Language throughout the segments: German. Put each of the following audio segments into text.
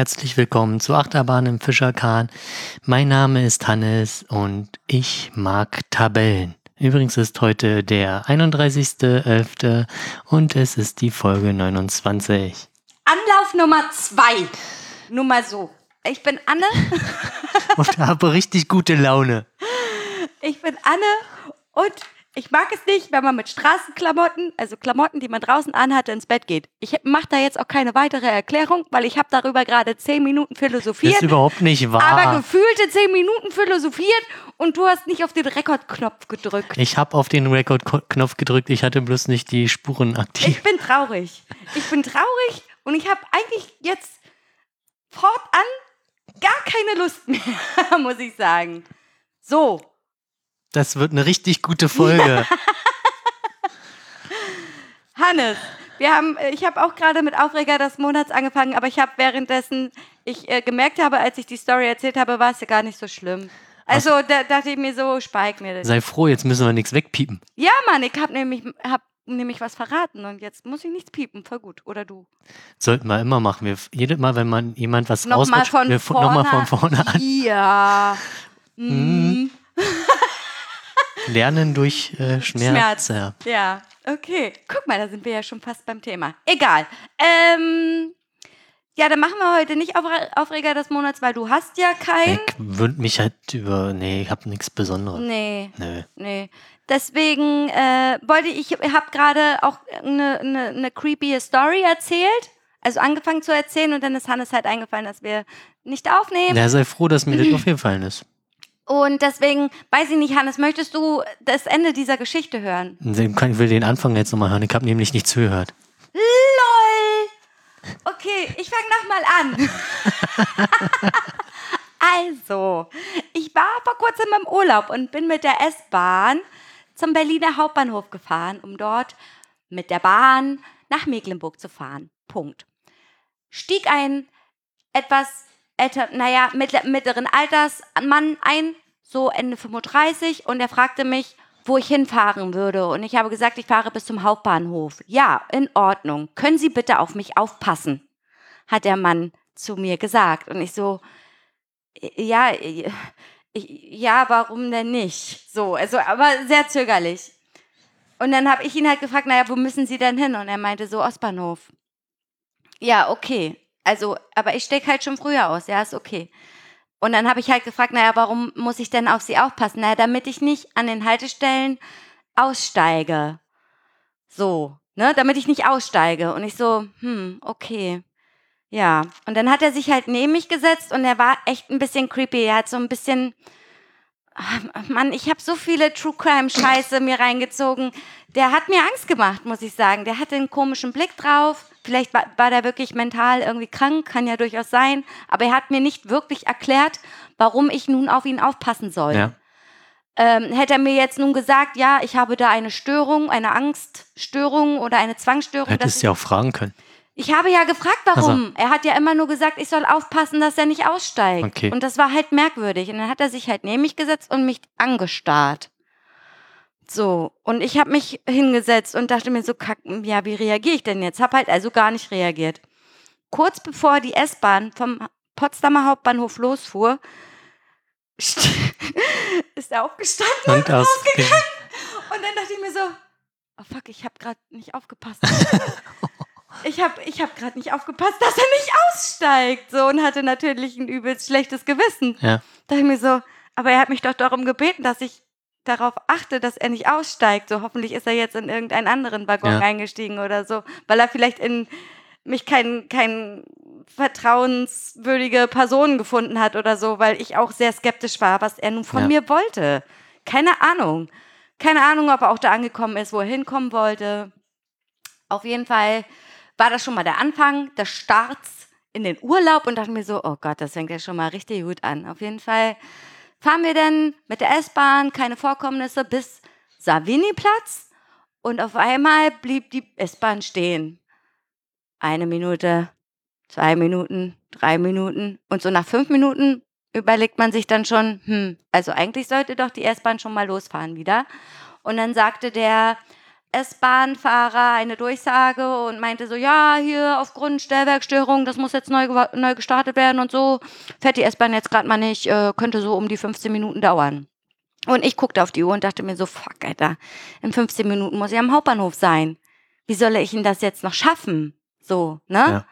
Herzlich willkommen zu Achterbahn im Fischerkahn. Mein Name ist Hannes und ich mag Tabellen. Übrigens ist heute der 31.11. und es ist die Folge 29. Anlauf Nummer zwei. Nur mal so. Ich bin Anne. und habe richtig gute Laune. Ich bin Anne und ich mag es nicht, wenn man mit Straßenklamotten, also Klamotten, die man draußen anhatte, ins Bett geht. Ich mache da jetzt auch keine weitere Erklärung, weil ich habe darüber gerade zehn Minuten philosophiert. Das ist überhaupt nicht wahr. Aber gefühlte zehn Minuten philosophiert und du hast nicht auf den Rekordknopf gedrückt. Ich habe auf den Rekordknopf gedrückt, ich hatte bloß nicht die Spuren aktiv. Ich bin traurig. Ich bin traurig und ich habe eigentlich jetzt fortan gar keine Lust mehr, muss ich sagen. So, das wird eine richtig gute Folge. Hannes, wir haben, ich habe auch gerade mit Aufreger des Monats angefangen, aber ich habe währenddessen, ich äh, gemerkt habe, als ich die Story erzählt habe, war es ja gar nicht so schlimm. Also da dachte ich mir so, speig mir das. Sei froh, jetzt müssen wir nichts wegpiepen. Ja, Mann, ich habe nämlich, hab nämlich was verraten und jetzt muss ich nichts piepen. Voll gut. Oder du? Sollten wir immer machen. Wir, jedes Mal, wenn man jemand was wir vorne, nochmal von vorne an. Ja. Mm. Lernen durch äh, Schmerz. Schmerz. Ja. ja, okay. Guck mal, da sind wir ja schon fast beim Thema. Egal. Ähm, ja, dann machen wir heute nicht Aufreger des Monats, weil du hast ja keinen. Ich würde mich halt über. Nee, ich habe nichts Besonderes. Nee. Nee. nee. Deswegen äh, wollte ich, ich habe gerade auch eine, eine, eine creepy Story erzählt. Also angefangen zu erzählen und dann ist Hannes halt eingefallen, dass wir nicht aufnehmen. Ja, sei froh, dass mir das aufgefallen ist. Und deswegen, weiß ich nicht, Hannes, möchtest du das Ende dieser Geschichte hören? Ich will den Anfang jetzt nochmal hören. Ich habe nämlich nicht zugehört. LOL! Okay, ich fange nochmal an. also, ich war vor kurzem im Urlaub und bin mit der S-Bahn zum Berliner Hauptbahnhof gefahren, um dort mit der Bahn nach Mecklenburg zu fahren. Punkt. Stieg ein etwas älter, naja, mittleren Alters Mann ein, so Ende 35, und er fragte mich, wo ich hinfahren würde. Und ich habe gesagt, ich fahre bis zum Hauptbahnhof. Ja, in Ordnung. Können Sie bitte auf mich aufpassen? Hat der Mann zu mir gesagt. Und ich so, ja, ja, warum denn nicht? So, also, aber sehr zögerlich. Und dann habe ich ihn halt gefragt, naja, wo müssen Sie denn hin? Und er meinte so, Ostbahnhof. Ja, okay. Also, aber ich stecke halt schon früher aus, ja, ist okay. Und dann habe ich halt gefragt, naja, warum muss ich denn auf sie aufpassen? Naja, damit ich nicht an den Haltestellen aussteige. So, ne, damit ich nicht aussteige. Und ich so, hm, okay. Ja. Und dann hat er sich halt neben mich gesetzt und er war echt ein bisschen creepy. Er hat so ein bisschen, ach, Mann, ich habe so viele True Crime Scheiße mir reingezogen. Der hat mir Angst gemacht, muss ich sagen. Der hatte einen komischen Blick drauf. Vielleicht war, war der wirklich mental irgendwie krank, kann ja durchaus sein. Aber er hat mir nicht wirklich erklärt, warum ich nun auf ihn aufpassen soll. Ja. Ähm, hätte er mir jetzt nun gesagt, ja, ich habe da eine Störung, eine Angststörung oder eine Zwangsstörung. Hättest du ja auch fragen können. Ich habe ja gefragt, warum. Also. Er hat ja immer nur gesagt, ich soll aufpassen, dass er nicht aussteigt. Okay. Und das war halt merkwürdig. Und dann hat er sich halt neben mich gesetzt und mich angestarrt. So, und ich habe mich hingesetzt und dachte mir so, kack, ja, wie reagiere ich denn jetzt? Hab halt also gar nicht reagiert. Kurz bevor die S-Bahn vom Potsdamer Hauptbahnhof losfuhr, ist er aufgestanden und, und rausgegangen. Und dann dachte ich mir so, oh fuck, ich habe gerade nicht aufgepasst. ich habe ich hab gerade nicht aufgepasst, dass er nicht aussteigt. So, und hatte natürlich ein übelst schlechtes Gewissen. Ja. Da dachte ich mir so, aber er hat mich doch darum gebeten, dass ich darauf achte, dass er nicht aussteigt. So hoffentlich ist er jetzt in irgendeinen anderen Waggon ja. eingestiegen oder so, weil er vielleicht in mich kein, kein vertrauenswürdige Person gefunden hat oder so, weil ich auch sehr skeptisch war, was er nun von ja. mir wollte. Keine Ahnung. Keine Ahnung, ob er auch da angekommen ist, wo er hinkommen wollte. Auf jeden Fall war das schon mal der Anfang des Starts in den Urlaub und dachte mir so, oh Gott, das fängt ja schon mal richtig gut an. Auf jeden Fall fahren wir denn mit der S-Bahn, keine Vorkommnisse, bis Savini-Platz und auf einmal blieb die S-Bahn stehen. eine Minute, zwei Minuten, drei Minuten. Und so nach fünf Minuten überlegt man sich dann schon, hm, also eigentlich sollte doch die S-Bahn schon mal losfahren wieder. Und dann sagte der S-Bahn-Fahrer eine Durchsage und meinte so, ja, hier aufgrund Stellwerkstörung, das muss jetzt neu, neu gestartet werden und so, fährt die S-Bahn jetzt gerade mal nicht, äh, könnte so um die 15 Minuten dauern. Und ich guckte auf die Uhr und dachte mir so, fuck, Alter, in 15 Minuten muss ich am Hauptbahnhof sein. Wie soll ich denn das jetzt noch schaffen? So, ne? Ja.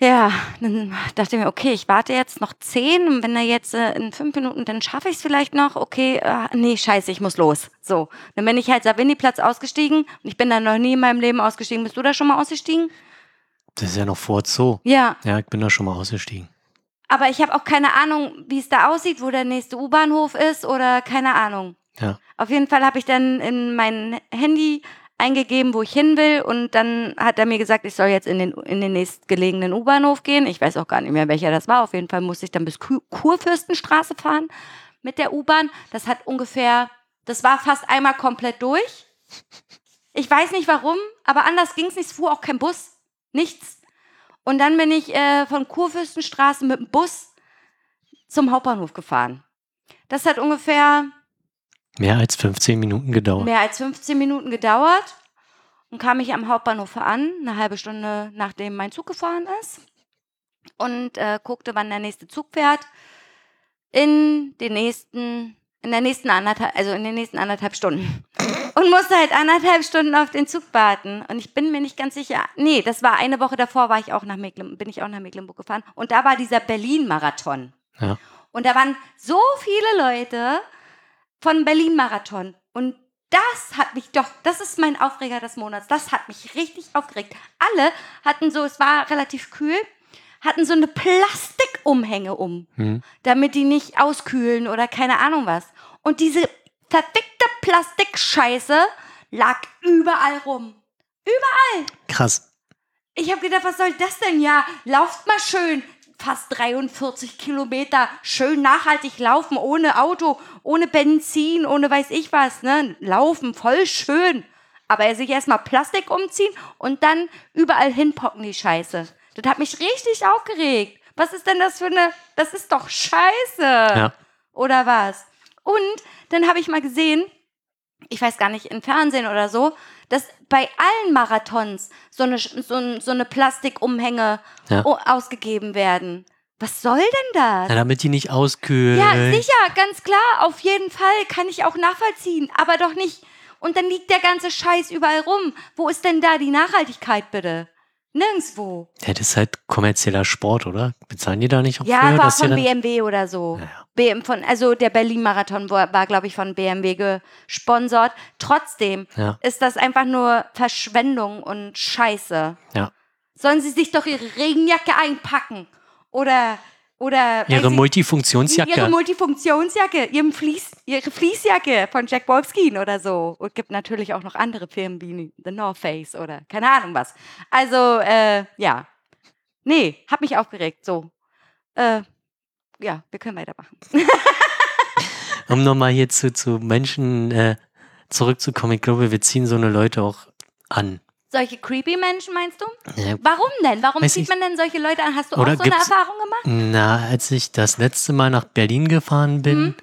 Ja, dann dachte ich mir, okay, ich warte jetzt noch zehn und wenn er jetzt äh, in fünf Minuten, dann schaffe ich es vielleicht noch. Okay, äh, nee, scheiße, ich muss los. So, dann bin ich halt Savini-Platz ausgestiegen und ich bin da noch nie in meinem Leben ausgestiegen. Bist du da schon mal ausgestiegen? Das ist ja noch vor Zoo. Ja, Ja, ich bin da schon mal ausgestiegen. aber ich habe auch keine Ahnung, wie es da aussieht, wo der nächste U-Bahnhof ist oder keine Ahnung. Ja. Auf jeden Fall habe ich dann in mein Handy eingegeben, wo ich hin will und dann hat er mir gesagt, ich soll jetzt in den, in den nächstgelegenen U-Bahnhof gehen. Ich weiß auch gar nicht mehr, welcher das war. Auf jeden Fall musste ich dann bis Ku- Kurfürstenstraße fahren mit der U-Bahn. Das hat ungefähr, das war fast einmal komplett durch. Ich weiß nicht warum, aber anders ging es nicht. Es fuhr auch kein Bus, nichts. Und dann bin ich äh, von Kurfürstenstraße mit dem Bus zum Hauptbahnhof gefahren. Das hat ungefähr Mehr als 15 Minuten gedauert. mehr als 15 Minuten gedauert und kam ich am Hauptbahnhof an, eine halbe Stunde nachdem mein Zug gefahren ist und äh, guckte, wann der nächste Zug fährt. In den nächsten, in der nächsten anderthalb, also in den nächsten anderthalb Stunden. Und musste halt anderthalb Stunden auf den Zug warten. Und ich bin mir nicht ganz sicher. Nee, das war eine Woche davor, war ich auch nach Mecklenburg, bin ich auch nach Mecklenburg gefahren. Und da war dieser Berlin-Marathon. Ja. Und da waren so viele Leute von Berlin-Marathon. Und das hat mich doch, das ist mein Aufreger des Monats. Das hat mich richtig aufgeregt. Alle hatten so, es war relativ kühl, hatten so eine Plastikumhänge um, Hm. damit die nicht auskühlen oder keine Ahnung was. Und diese verfickte Plastikscheiße lag überall rum. Krass. Ich habe gedacht, was soll das denn? Ja, lauft mal schön. Fast 43 Kilometer. Schön nachhaltig laufen, ohne Auto, ohne Benzin, ohne weiß ich was. Ne? Laufen, voll schön. Aber er sich erstmal Plastik umziehen und dann überall hinpocken, die Scheiße. Das hat mich richtig aufgeregt. Was ist denn das für eine. Das ist doch Scheiße. Ja. Oder was? Und dann habe ich mal gesehen, ich weiß gar nicht, im Fernsehen oder so, dass bei allen Marathons so eine, so, so eine Plastikumhänge Ja. ausgegeben werden. Was soll denn das? Na, damit die nicht auskühlen. Ja, sicher, ganz klar, auf jeden Fall kann ich auch nachvollziehen, aber doch nicht. Und dann liegt der ganze Scheiß überall rum. Wo ist denn da die Nachhaltigkeit bitte? Nirgendwo. Ja, das ist halt kommerzieller Sport, oder? Bezahlen die da nicht auch Ja, war dass die von BMW oder so. Ja. BM von, also der Berlin-Marathon war, war glaube ich, von BMW gesponsert. Trotzdem Ja. ist das einfach nur Verschwendung und Scheiße. Ja. Sollen sie sich doch ihre Regenjacke einpacken? Oder, oder Ihre Multifunktionsjacke. Ihre Multifunktionsjacke, ihrem Fließ, ihre Fließjacke von Jack Wolfskin oder so. Und gibt natürlich auch noch andere Firmen wie The North Face oder keine Ahnung was. Also, äh, ja. Nee, hab mich aufgeregt. So. Äh, ja, wir können weitermachen. um nochmal hier zu, zu Menschen äh, zurückzukommen, ich glaube, wir ziehen so eine Leute auch an. Solche creepy Menschen meinst du? Ja, Warum denn? Warum Weiß zieht man denn solche Leute an? Hast du Oder auch so eine Erfahrung gemacht? Na, als ich das letzte Mal nach Berlin gefahren bin, Mhm.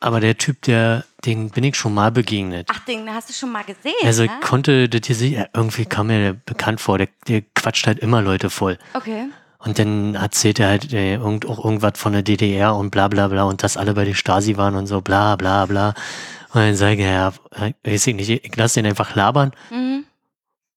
aber der Typ, der, den bin ich schon mal begegnet. Ach, den hast du schon mal gesehen. Also ich ne? konnte das hier sehen, irgendwie kam mir der bekannt vor, der, der quatscht halt immer Leute voll. Okay. Und dann erzählt er halt äh, irgend, auch irgendwas von der DDR und bla bla bla und dass alle bei der Stasi waren und so bla bla bla. Und dann sage ich, ja, weiß ich nicht, ich lasse den einfach labern Mhm.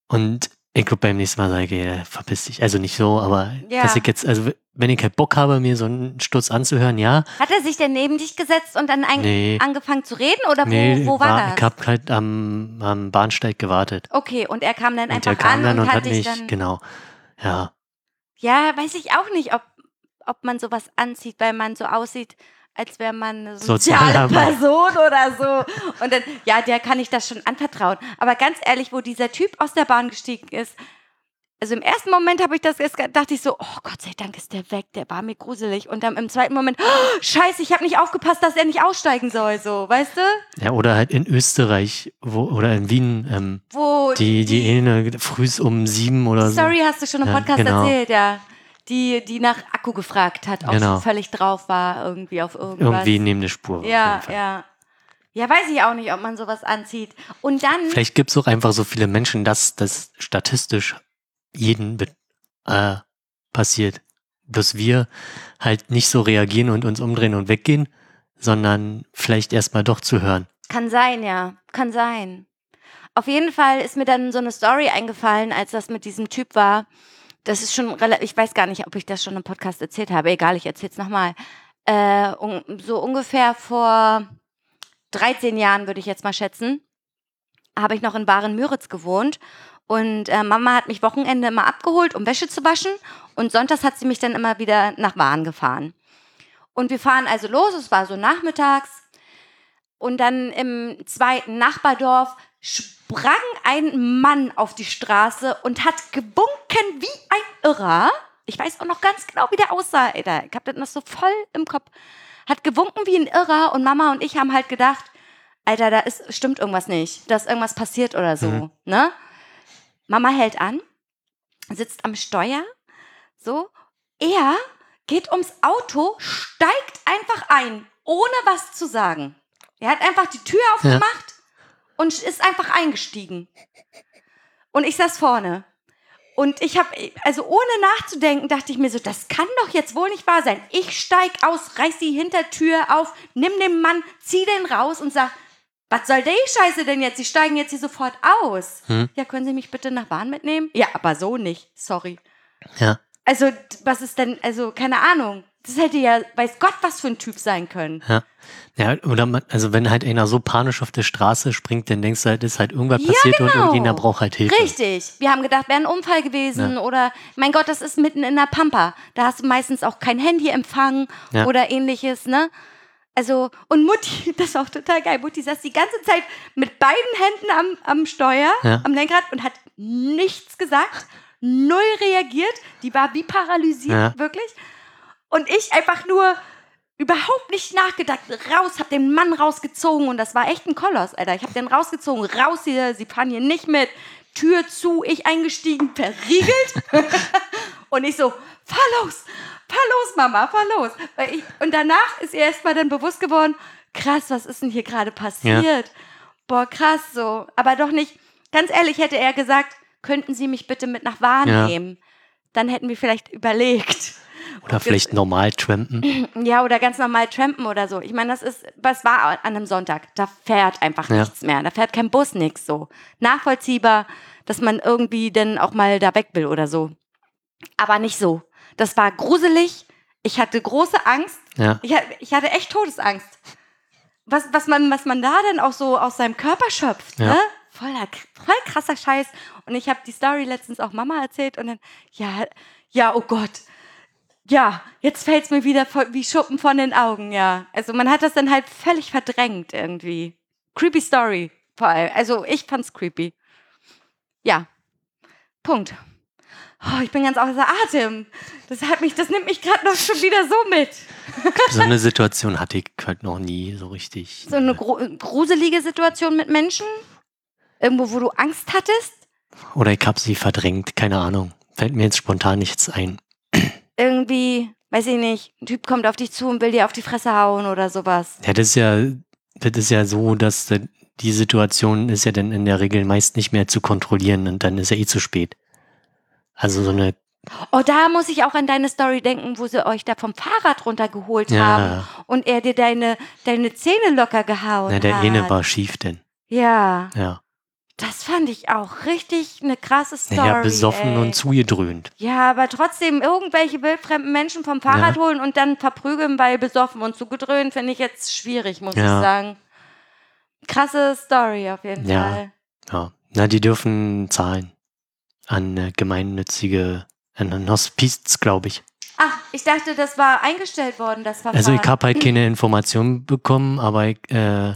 Und ich glaube beim nächsten Mal sage ich, ja, verpiss dich. Also nicht so, aber Ja. dass ich jetzt, also wenn ich halt Bock habe, mir so einen Sturz anzuhören, ja, Hat er sich denn neben dich gesetzt und dann Nee. angefangen zu reden? Oder wo, nee, wo war, ich das? habe halt am, am Bahnsteig gewartet. Okay, und er kam dann Und einfach der kam an dann und, und hat mich, dann. genau, ja, Ja, weiß ich auch nicht, ob, ob man sowas anzieht, weil man so aussieht, als wäre man eine soziale. Person oder so. Und dann, ja, der kann ich das schon anvertrauen. Aber ganz ehrlich, wo dieser Typ aus der Bahn gestiegen ist, also im ersten Moment habe ich das dachte ich so, oh Gott sei Dank ist der weg, der war mir gruselig. Und dann im zweiten Moment, oh, scheiße, ich habe nicht aufgepasst, dass er nicht aussteigen soll, so, weißt du? Ja, oder halt in Österreich wo, oder in Wien, ähm, Wo die, die eine frühs um sieben oder so. Sorry, hast du schon im Ja, Podcast genau. erzählt, ja. Die, die nach Akku gefragt hat, auch Genau. schon völlig drauf war, irgendwie auf irgendwas. Irgendwie neben der Spur. Ja, ja. Ja, weiß ich auch nicht, ob man sowas anzieht. Und dann, Vielleicht gibt es auch einfach so viele Menschen, dass das statistisch jeden äh, passiert. Dass wir halt nicht so reagieren und uns umdrehen und weggehen, sondern vielleicht erstmal doch zu hören. kann sein, ja, kann sein. Auf jeden Fall ist mir dann so eine Story eingefallen, als das mit diesem Typ war. Das ist schon relativ, ich weiß gar nicht, ob ich das schon im Podcast erzählt habe. Egal, ich erzähle es nochmal. Äh, un so ungefähr vor 13 Jahren, würde ich jetzt mal schätzen, habe ich noch in Baren-Müritz gewohnt. Und äh, Mama hat mich Wochenende immer abgeholt, um Wäsche zu waschen. Und sonntags hat sie mich dann immer wieder nach Waren gefahren. Und wir fahren also los, es war so nachmittags. Und dann im zweiten Nachbardorf sprang ein Mann auf die Straße und hat gewunken wie ein Irrer. Ich weiß auch noch ganz genau, wie der aussah. Alter. Ich hab das noch so voll im Kopf. Hat gewunken wie ein Irrer und Mama und ich haben halt gedacht, Alter, da ist, stimmt irgendwas nicht. Da ist irgendwas passiert oder so. Mhm. Ne? Mama hält an, sitzt am Steuer, so. Er geht ums Auto, steigt einfach ein, ohne was zu sagen. Er hat einfach die Tür aufgemacht und ist einfach eingestiegen. Und ich saß vorne. Und ich habe, also ohne nachzudenken, dachte ich mir so, das kann doch jetzt wohl nicht wahr sein. Ich steig aus, reiß die Hintertür auf, nimm den Mann, zieh den raus und sag, was soll die Scheiße denn jetzt? Sie steigen jetzt hier sofort aus. Hm. Ja, können Sie mich bitte nach Bahn mitnehmen? Ja, aber so nicht. Sorry. Ja. Also, was ist denn, also, keine Ahnung. Das hätte ja, weiß Gott, was für ein Typ sein können. Ja. Ja, oder man, also wenn halt einer so panisch auf der Straße springt, dann denkst du halt, ist halt irgendwas Ja, passiert und genau. irgendjemand braucht halt Hilfe. Richtig. Wir haben gedacht, wäre ein Unfall gewesen oder, mein Gott, das ist mitten in der Pampa. Da hast du meistens auch kein Handyempfang Ja. oder ähnliches, ne? Also, und Mutti, das ist auch total geil. Mutti saß die ganze Zeit mit beiden Händen am, am Steuer, Ja. am Lenkrad und hat nichts gesagt, null reagiert. Die war wie paralysiert, Ja. wirklich. Und ich einfach nur überhaupt nicht nachgedacht. Raus, hab den Mann rausgezogen und das war echt ein Koloss, Alter. Ich hab den rausgezogen, raus hier, sie fahren hier nicht mit. Tür zu, ich eingestiegen, verriegelt. und ich so, fahr los, fahr los, Mama, fahr los. Ich, und danach ist ihr erst mal dann bewusst geworden, krass, was ist denn hier gerade passiert? Boah, krass so. Aber doch nicht, ganz ehrlich, hätte er gesagt, könnten Sie mich bitte mit nach Wahn Ja. nehmen? Dann hätten wir vielleicht überlegt. Oder vielleicht normal trampen. Ja, oder ganz normal trampen oder so. Ich meine, das ist, was war an einem Sonntag? Da fährt einfach Ja. nichts mehr. Da fährt kein Bus, nix so. Nachvollziehbar, dass man irgendwie dann auch mal da weg will oder so. Aber nicht so. Das war gruselig. Ich hatte große Angst. Ja. Ich, ha- ich hatte echt Todesangst. Was, was, man, was man da dann auch so aus seinem Körper schöpft, Ja. ne? Voller, voll krasser Scheiß. Und ich habe die Story letztens auch Mama erzählt und dann, ja, ja, oh Gott. Ja, jetzt fällt es mir wieder wie Schuppen von den Augen, ja. Also man hat das dann halt völlig verdrängt irgendwie. Creepy Story, vor allem. Also ich fand's creepy. Ja. Punkt. Oh, ich bin ganz außer Atem. Das hat mich, das nimmt mich gerade noch schon wieder so mit. So eine Situation hatte ich halt noch nie so richtig. So eine gru gruselige Situation mit Menschen? Irgendwo, wo du Angst hattest? Oder ich habe sie verdrängt, keine Ahnung. Fällt mir jetzt spontan nichts ein. Irgendwie, weiß ich nicht, ein Typ kommt auf dich zu und will dir auf die Fresse hauen oder sowas. Ja, das ist ja, das ist ja so, dass die Situation ist ja dann in der Regel meist nicht mehr zu kontrollieren und dann ist ja eh zu spät. Also so eine, Oh, da muss ich auch an deine Story denken, wo sie euch da vom Fahrrad runtergeholt Ja. haben und er dir deine, deine Zähne locker gehauen na, der hat. eine war schief denn. Ja, Ja. Das fand ich auch richtig eine krasse Story. Naja, besoffen ey. und zugedröhnt. Ja, aber trotzdem irgendwelche wildfremden Menschen vom Fahrrad Ja. holen und dann verprügeln, weil besoffen und zugedröhnt, finde ich jetzt schwierig, muss Ja. ich sagen. Krasse Story auf jeden Ja. Fall. Ja. Na, die dürfen zahlen. An äh, gemeinnützige, an ein Hospiz, glaube ich. Ach, ich dachte, das war eingestellt worden, das Verfahren. Also ich habe halt keine Informationen bekommen, aber ich, äh,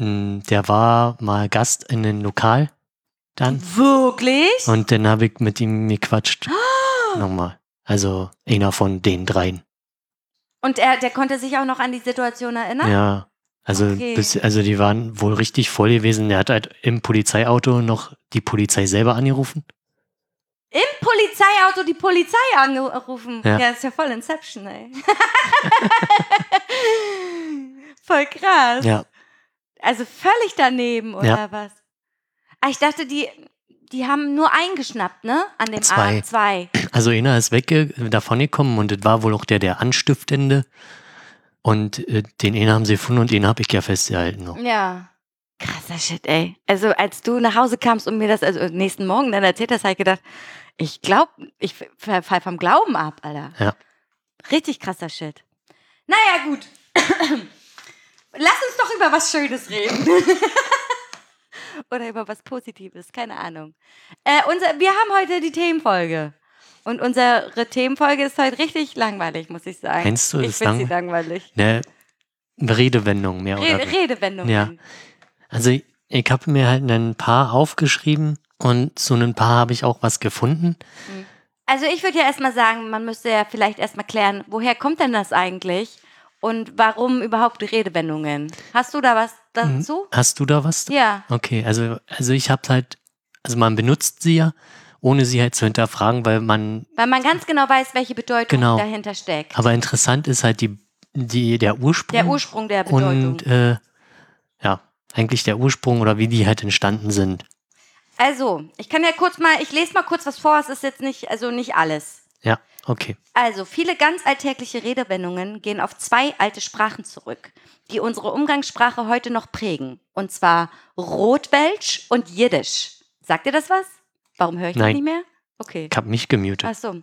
der war mal Gast in einem Lokal. dann. Wirklich? Und dann habe ich mit ihm gequatscht. Nochmal. Also einer von den dreien. Und er, der konnte sich auch noch an die Situation erinnern? Ja. Also, Okay. bis, also die waren wohl richtig voll gewesen. Der hat halt im Polizeiauto noch die Polizei selber angerufen. Im Polizeiauto die Polizei angerufen. Ja, Ja. ist ja voll Inception, ey. voll krass. Ja. Also völlig daneben, oder Ja. was? Ah, ich dachte, die, die haben nur eingeschnappt, ne? An dem Zwei. Abend. Zwei. Also einer ist wegge davon gekommen und das war wohl auch der, der Anstiftende. Und äh, den einen haben sie gefunden und den habe ich ja festgehalten noch. Ja. Krasser Shit, ey. Also als du nach Hause kamst und mir das also nächsten Morgen dann erzählt hast, habe ich gedacht, ich glaub, ich fall vom Glauben ab, Alter. Ja. Richtig krasser Shit. Naja, gut. Lass uns doch über was Schönes reden. Oder über was Positives, keine Ahnung. Äh, unser, wir haben heute die Themenfolge. Und unsere Themenfolge ist heute richtig langweilig, muss ich sagen. Meinst du, ich ist finde sie lang- langweilig. Eine Redewendung mehr oder Re weniger. Redewendungen. Ja. Also ich, ich habe mir halt ein paar aufgeschrieben und zu ein paar habe ich auch was gefunden. Also ich würde ja erstmal sagen, man müsste ja vielleicht erstmal klären, woher kommt denn das eigentlich und warum überhaupt die Redewendungen? Hast du da was dazu? Hast du da was? Ja. Okay, also, also ich habe halt, also man benutzt sie ja, ohne sie halt zu hinterfragen, weil man, Weil man ganz genau weiß, welche Bedeutung Genau. dahinter steckt. aber interessant ist halt die, die, der Ursprung. Der Ursprung der Bedeutung. Und äh, ja, eigentlich der Ursprung oder wie die halt entstanden sind. also, ich kann ja kurz mal, ich lese mal kurz was vor, es ist jetzt nicht, also nicht alles. Ja, okay. Also, viele ganz alltägliche Redewendungen gehen auf zwei alte Sprachen zurück, die unsere Umgangssprache heute noch prägen. Und zwar Rotwelsch und Jiddisch. Sagt ihr das was? Warum höre ich das Nein. nicht mehr? Okay. Ich habe mich gemutet. Ach so.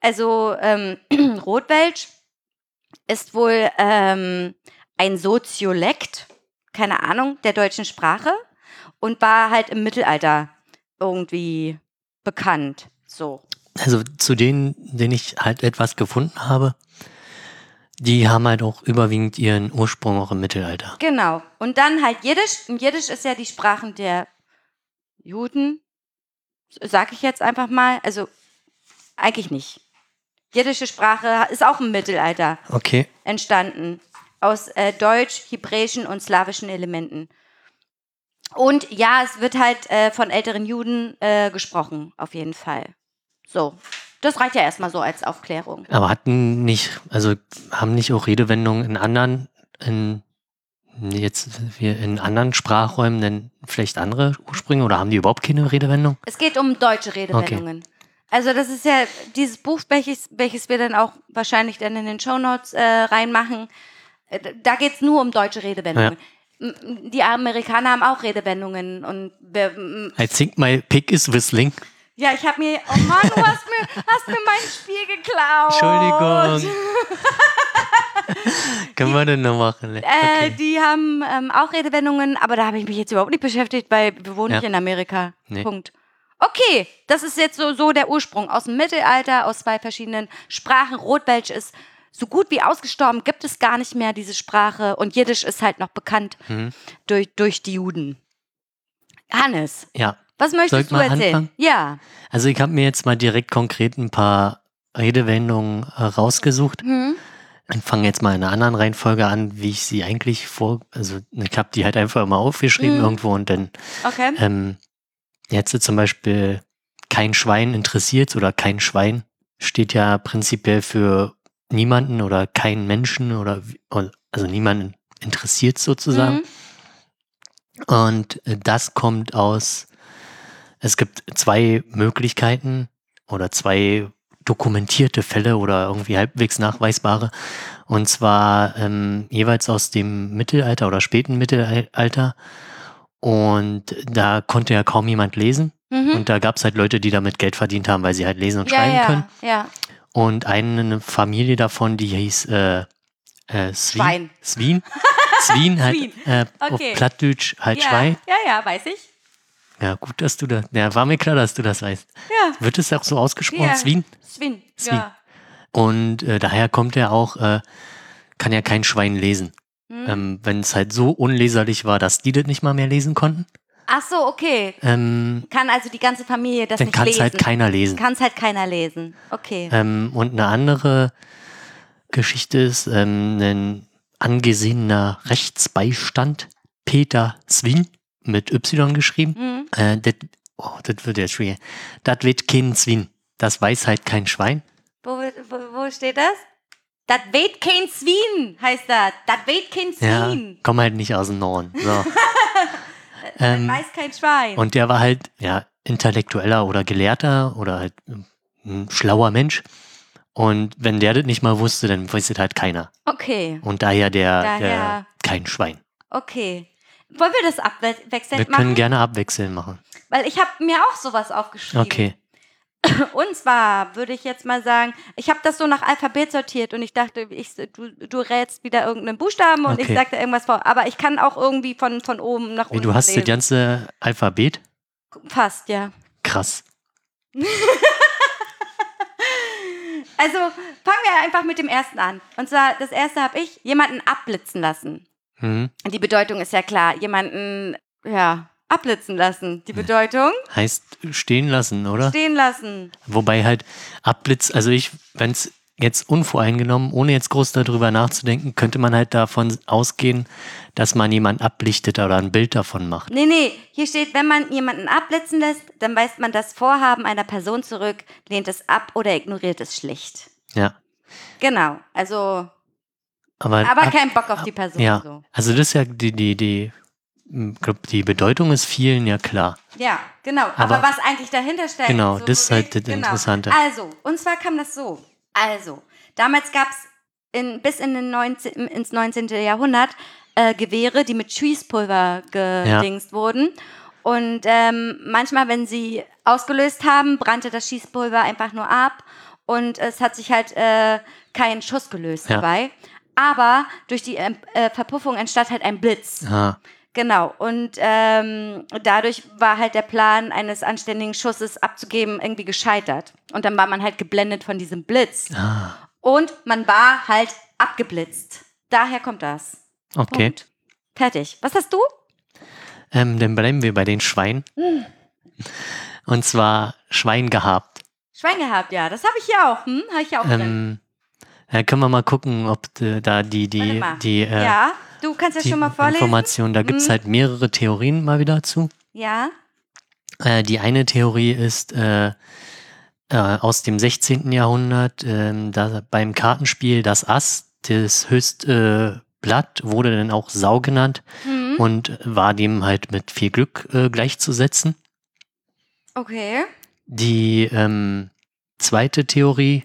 Also, ähm, Rotwelsch ist wohl ähm, ein Soziolekt, keine Ahnung, der deutschen Sprache und war halt im Mittelalter irgendwie bekannt. So. Also zu denen, denen ich halt etwas gefunden habe, die haben halt auch überwiegend ihren Ursprung auch im Mittelalter. Genau. Und dann halt Jiddisch. Und Jiddisch ist ja die Sprachen der Juden, sag ich jetzt einfach mal. Also eigentlich nicht. Jiddische Sprache ist auch im Mittelalter Okay. entstanden. Aus äh, deutsch, hebräischen und slawischen Elementen. Und ja, es wird halt äh, von älteren Juden äh, gesprochen, auf jeden Fall. So. Das reicht ja erstmal so als Aufklärung. Aber hatten nicht, also haben nicht auch Redewendungen in anderen, in jetzt wir in anderen Sprachräumen denn vielleicht andere Ursprünge oder haben die überhaupt keine Redewendung? Es geht um deutsche Redewendungen. Also das ist ja dieses Buch, welches, welches wir dann auch wahrscheinlich dann in den Shownotes äh, reinmachen. Äh, Da geht es nur um deutsche Redewendungen. M- Die Amerikaner haben auch Redewendungen und I think my pig is whistling. Ja, ich habe mir, oh Mann, du hast mir, hast mir mein Spiel geklaut. Entschuldigung. Können wir denn noch machen? Äh, Okay. Die haben ähm, auch Redewendungen, aber da habe ich mich jetzt überhaupt nicht beschäftigt, weil wir wohnen Ja. nicht in Amerika. Nee. Punkt. Okay, das ist jetzt so, so der Ursprung aus dem Mittelalter, aus zwei verschiedenen Sprachen. Rotwelsch ist so gut wie ausgestorben, gibt es gar nicht mehr diese Sprache und Jiddisch ist halt noch bekannt Mhm. durch, durch die Juden. Hannes, Ja, was möchtest du erzählen? anfangen? Ja. also ich habe mir jetzt mal direkt konkret ein paar Redewendungen äh, rausgesucht. Hm? Ich fange jetzt mal in einer anderen Reihenfolge an, wie ich sie eigentlich vor, also ich habe die halt einfach immer aufgeschrieben Mhm. irgendwo und dann Okay. ähm, jetzt zum Beispiel kein Schwein interessiert oder kein Schwein steht ja prinzipiell für niemanden oder keinen Menschen oder also niemanden interessiert sozusagen. Mhm. Und äh, das kommt aus, es gibt zwei Möglichkeiten oder zwei dokumentierte Fälle oder irgendwie halbwegs nachweisbare. Und zwar ähm, jeweils aus dem Mittelalter oder späten Mittelalter. Und da konnte ja kaum jemand lesen. Mhm. Und da gab es halt Leute, die damit Geld verdient haben, weil sie halt lesen und Ja, schreiben ja, können. ja. Und eine Familie davon, die hieß äh, äh, Swin. Swin. Swin halt Swin. äh, Okay. auf Plattdeutsch halt ja, Schwein. ja, ja, weiß ich. Ja, gut, dass du das. Ja, war mir klar, dass du das weißt. Ja. Wird es auch so ausgesprochen? Ja. Swin? Swin. Swin. Ja. Und äh, daher kommt er auch, äh, kann ja kein Schwein lesen. Hm? Ähm, Wenn es halt so unleserlich war, dass die das nicht mal mehr lesen konnten. Ach so, okay. Ähm, Kann also die ganze Familie das dann nicht kann es lesen? halt keiner lesen. Kann es halt keiner lesen. Okay. Ähm, und eine andere Geschichte ist ähm, ein angesehener Rechtsbeistand, Peter Swin, mit Y geschrieben. Hm? Äh, das, oh, das wird jetzt schwierig. Das wird kein Swin. Das weiß halt kein Schwein. Wo, wo, wo steht das? Das weht kein Zwien, heißt das. Das weht kein Ja, Zwien. komm halt nicht aus dem Norden. So. Ähm, weiß kein Schwein. und der war halt, ja, intellektueller oder Gelehrter oder halt ein schlauer Mensch. Und wenn der das nicht mal wusste, dann weiß das halt keiner. okay, Und daher der, der Daher- kein Schwein. okay. Wollen wir das abwechselnd Wir können machen? gerne abwechseln machen. Weil ich habe mir auch sowas aufgeschrieben. Okay. Und zwar würde ich jetzt mal sagen, ich habe das so nach Alphabet sortiert und ich dachte, ich, du, du rätst wieder irgendeinen Buchstaben und ich Okay. sag da irgendwas vor. Aber ich kann auch irgendwie von, von oben nach Wie, unten du hast das lesen. ganze Alphabet? Fast, ja. Krass. Also fangen wir einfach mit dem ersten an. Und zwar, das erste habe ich, jemanden abblitzen lassen. Mhm. Die Bedeutung ist ja klar. Jemanden, ja, abblitzen lassen. Die Bedeutung, Heißt stehen lassen, oder? stehen lassen. Wobei halt Abblitz, also ich, wenn es jetzt unvoreingenommen, ohne jetzt groß darüber nachzudenken, könnte man halt davon ausgehen, dass man jemanden ablichtet oder ein Bild davon macht. Nee, nee, hier steht, wenn man jemanden abblitzen lässt, dann weist man das Vorhaben einer Person zurück, lehnt es ab oder ignoriert es schlicht. Ja. Genau, also, Aber, aber ab- kein Bock auf die Person. ja. So. Also das ist ja die, die, die, glaub, die Bedeutung ist vielen ja klar. Ja, genau. Aber, Aber- was eigentlich dahinter steckt. Genau, so das ist halt das Interessante. Also, und zwar kam das so. Also, damals gab es in, bis in den 19, ins 19. Jahrhundert äh, Gewehre, die mit Schießpulver gedingst wurden. Und ähm, manchmal, wenn sie ausgelöst haben, brannte das Schießpulver einfach nur ab und es hat sich halt äh, kein Schuss gelöst Ja. dabei. Aber durch die ähm, äh, Verpuffung entstand halt ein Blitz. Ah, Genau, und ähm, dadurch war halt der Plan eines anständigen Schusses abzugeben irgendwie gescheitert. Und dann war man halt geblendet von diesem Blitz. ah, Und man war halt abgeblitzt. Daher kommt das. okay. Punkt. Fertig. Was hast du? Ähm, dann bleiben wir bei den Schweinen. Hm. Und zwar Schwein gehabt. Schwein gehabt, ja. Das habe ich ja auch. Hm? Habe ich ja auch drin. Da können wir mal gucken, ob äh, da die, die, die, äh, ja, du kannst das die schon mal vorlesen. Information, da gibt es Hm. halt mehrere Theorien mal wieder zu. Ja. Äh, die eine Theorie ist äh, äh, aus dem 16. Jahrhundert, ähm, da beim Kartenspiel das Ass, das höchste äh, Blatt, wurde dann auch Sau genannt Hm. und war dem halt mit viel Glück äh, gleichzusetzen. Okay. Die ähm, zweite Theorie,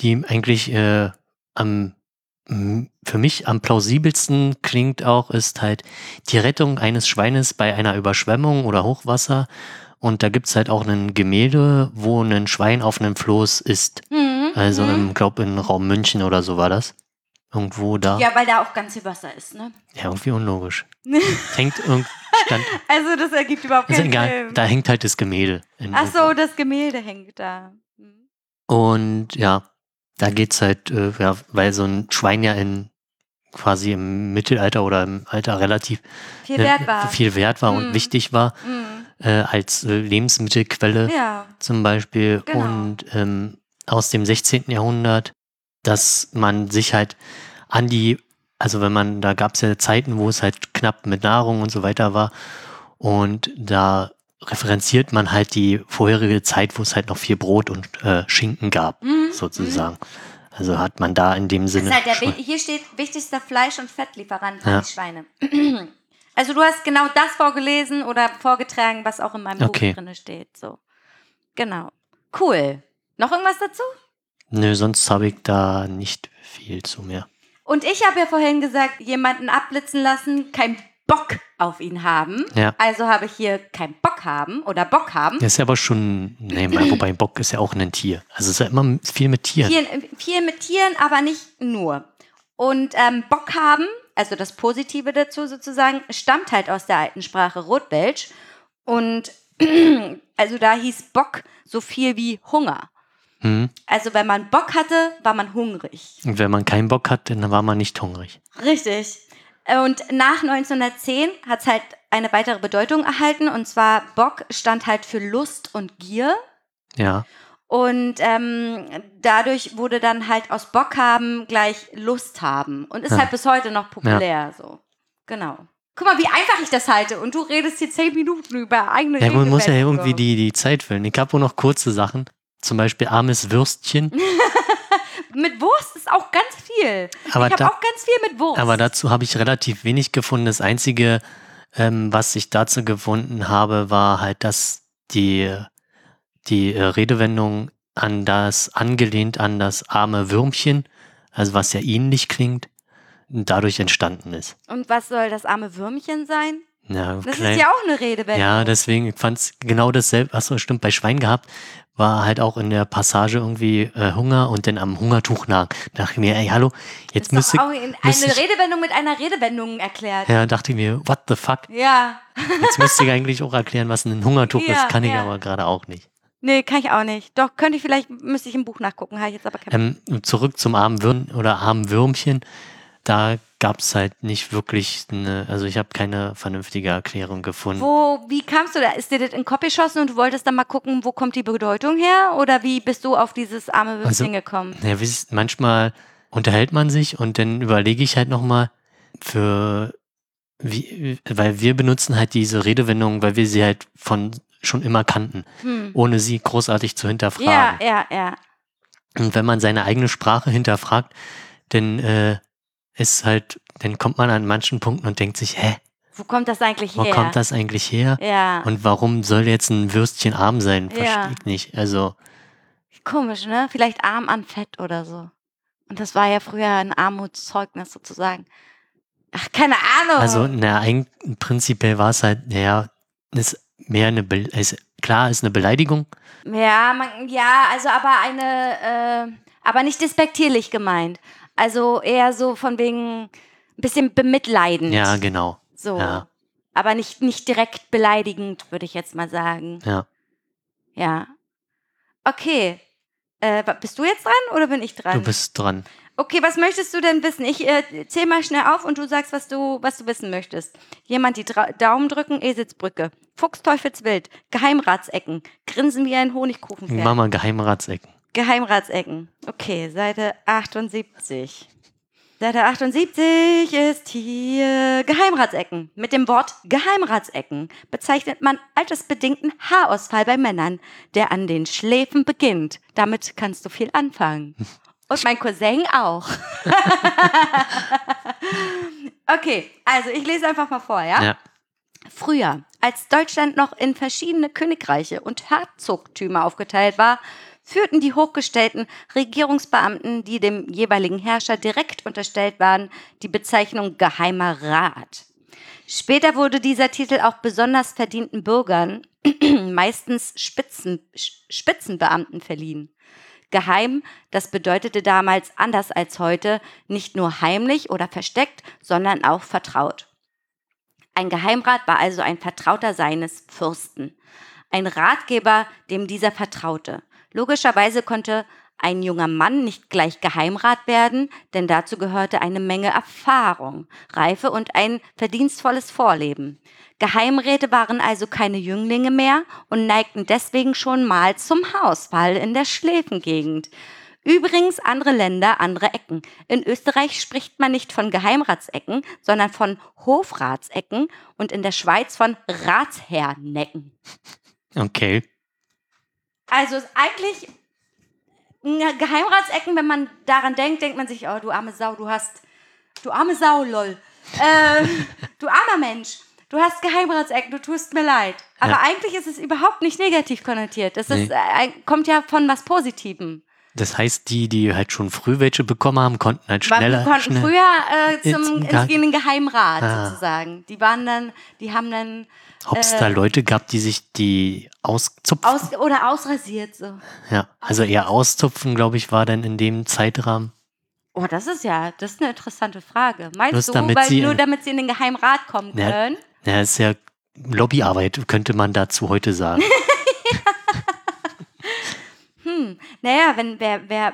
die eigentlich äh, am für mich am plausibelsten klingt auch, ist halt die Rettung eines Schweines bei einer Überschwemmung oder Hochwasser. Und da gibt's halt auch ein Gemälde, wo ein Schwein auf einem Floß ist. Hm. Also hm. im, glaub in Raum München oder so war das. Irgendwo da. Ja, Ja, weil da auch ganz viel Wasser ist, ne? irgendwie unlogisch. hängt irgend stand. Also das ergibt überhaupt Ist keinen egal. Sinn. Da hängt halt das Gemälde. Ach so, das Gemälde hängt da. Hm. Und ja, da geht's halt, äh, ja, weil so ein Schwein ja in quasi im Mittelalter oder im Alter relativ Viel wert war. viel wert war und Mhm. wichtig war Hm. äh, als äh, Lebensmittelquelle Ja. zum Beispiel. Genau. Und ähm, aus dem 16. Jahrhundert, dass man sich halt an die, also wenn man, da gab's ja Zeiten, wo es halt knapp mit Nahrung und so weiter war. Und da referenziert man halt die vorherige Zeit, wo es halt noch viel Brot und äh, Schinken gab Mhm. sozusagen. Also hat man da in dem Sinne. halt der, hier steht wichtigster Fleisch- und Fettlieferant Ja. die Schweine. Also du hast genau das vorgelesen oder vorgetragen, was auch in meinem Okay. Buch drin steht. So. Genau. Cool. Noch irgendwas dazu? Nö, sonst habe ich da nicht viel zu mehr. Und ich habe ja vorhin gesagt, jemanden abblitzen lassen, kein Bock auf ihn haben. Ja. Also habe ich hier kein Bock haben oder Bock haben. Das ist ja aber schon, nee, mal, wobei Bock ist ja auch ein Tier. Also es ist ja immer viel mit Tieren. Viel, viel mit Tieren, aber nicht nur. Und ähm, Bock haben, also das Positive dazu sozusagen, stammt halt aus der alten Sprache Rotwelsch. Und also da hieß Bock so viel wie Hunger. Hm. Also wenn man Bock hatte, war man hungrig. Und wenn man keinen Bock hat, dann war man nicht hungrig. Richtig. Und nach 1910 hat es halt eine weitere Bedeutung erhalten. Und zwar Bock stand halt für Lust und Gier. Ja. Und ähm, dadurch wurde dann halt aus Bock haben gleich Lust haben. Und ist Ja. halt bis heute noch populär so. Genau. Guck mal, wie einfach ich das halte. Und du redest hier zehn Minuten über eigene Ja, man muss ja irgendwie die, die Zeit füllen. Ich habe auch noch kurze Sachen. Zum Beispiel armes Würstchen. Mit Wurst ist auch ganz viel. Aber ich habe auch ganz viel mit Wurst. Aber dazu habe ich relativ wenig gefunden. Das Einzige, ähm, was ich dazu gefunden habe, war halt, dass die, die äh, Redewendung an das, angelehnt an das arme Würmchen, also was ja ähnlich klingt, dadurch entstanden ist. Und was soll das arme Würmchen sein? Ja, Das klein- ist ja auch eine Redewendung. ja deswegen fand es genau dasselbe. Achso, stimmt, bei Schwein gehabt war halt auch in der Passage irgendwie äh, Hunger und dann am Hungertuch nach. dachte ich mir, ey, hallo, jetzt müsste doch auch in- müsste eine ich, Redewendung mit einer Redewendung erklärt. ja, dachte ich mir, what the fuck? Ja. Jetzt müsste ich eigentlich auch erklären, was ein Hungertuch Ja, ist, kann ich ja. aber gerade auch nicht. Nee, kann ich auch nicht. Doch, könnte ich vielleicht, müsste ich im Buch nachgucken, habe ich jetzt aber kein Ähm, zurück zum armen Würm oder armen Würmchen. Da gab es halt nicht wirklich eine, also ich habe keine vernünftige Erklärung gefunden. Wo, wie kamst du da? Ist dir das in den Kopf geschossen und du wolltest dann mal gucken, wo kommt die Bedeutung her? Oder wie bist du auf dieses arme Würstchen Also- gekommen? Ja, manchmal unterhält man sich und dann überlege ich halt nochmal für, wie, weil wir benutzen halt diese Redewendung, weil wir sie halt von schon immer kannten, Hm. ohne sie großartig zu hinterfragen. Ja, ja, ja. Und wenn man seine eigene Sprache hinterfragt, dann äh, ist halt, dann kommt man an manchen Punkten und denkt sich, hä, Wo kommt das eigentlich wo her? kommt das eigentlich her? Ja. Und warum soll jetzt ein Würstchen arm sein? Ja. Verstehe ich nicht. Also, Komisch, ne? Vielleicht arm an Fett oder so. Und das war ja früher ein Armutszeugnis sozusagen. Ach, keine Ahnung. also na, ein, prinzipiell war es halt, naja, ist mehr eine, Be ist, klar, ist eine Beleidigung. Ja, man, ja, also aber eine, äh, aber nicht despektierlich gemeint. Also eher so von wegen ein bisschen bemitleidend. Ja, genau. So. ja. Aber nicht, nicht direkt beleidigend, würde ich jetzt mal sagen. Ja. Ja. Okay. Äh, bist du jetzt dran oder bin ich dran? Du bist dran. Okay, was möchtest du denn wissen? Ich äh, zähl mal schnell auf und du sagst, was du, was du wissen möchtest. Jemand die Dra Daumen drücken, Eselsbrücke. Fuchsteufelswild, Geheimratsecken, Grinsen wie ein Honigkuchenpferd. Mama Geheimratsecken. Geheimratsecken. Okay, Seite 78. Seite 78 ist hier Geheimratsecken. Mit dem Wort Geheimratsecken bezeichnet man altersbedingten Haarausfall bei Männern, der an den Schläfen beginnt. Damit kannst du viel anfangen. Und mein Cousin auch. okay, also ich lese einfach mal vor, ja? Ja. Früher, als Deutschland noch in verschiedene Königreiche und Herzogtümer aufgeteilt war, führten die hochgestellten Regierungsbeamten, die dem jeweiligen Herrscher direkt unterstellt waren, die Bezeichnung Geheimer Rat. Später wurde dieser Titel auch besonders verdienten Bürgern, meistens Spitzen, Spitzenbeamten verliehen. Geheim, das bedeutete damals anders als heute nicht nur heimlich oder versteckt, sondern auch vertraut. Ein Geheimrat war also ein Vertrauter seines Fürsten, ein Ratgeber, dem dieser vertraute. Logischerweise konnte ein junger Mann nicht gleich Geheimrat werden, denn dazu gehörte eine Menge Erfahrung, Reife und ein verdienstvolles Vorleben. Geheimräte waren also keine Jünglinge mehr und neigten deswegen schon mal zum Haarausfall in der Schläfengegend. Übrigens andere Länder, andere Ecken. In Österreich spricht man nicht von Geheimratsecken, sondern von Hofratsecken und in der Schweiz von Ratsherrnecken. Okay. Also ist eigentlich Geheimratsecken, wenn man daran denkt, denkt man sich, oh du arme Sau, du hast, du arme Sau, lol. Äh, du armer Mensch, du hast Geheimratsecken, du tust mir leid. Aber Ja. eigentlich ist es überhaupt nicht negativ konnotiert. Das ist, Nee. äh, kommt ja von was Positivem. Das heißt, die, die halt schon früh welche bekommen haben, konnten halt schneller. die konnten schnell, früher äh, zum, Ins- ins, in den Geheimrat Ah. sozusagen. Die waren dann, die haben dann Ob es da Leute gab, die sich die auszupfen? aus oder ausrasiert so. ja, also eher auszupfen, glaube ich, war dann in dem Zeitrahmen. Oh, das ist ja, das ist eine interessante Frage. Meinst Bloß du, weil sie nur damit sie in den Geheimrat kommen Ja. können? Ja, ist ja Lobbyarbeit, könnte man dazu heute sagen. Hm, naja, wenn wer, wer,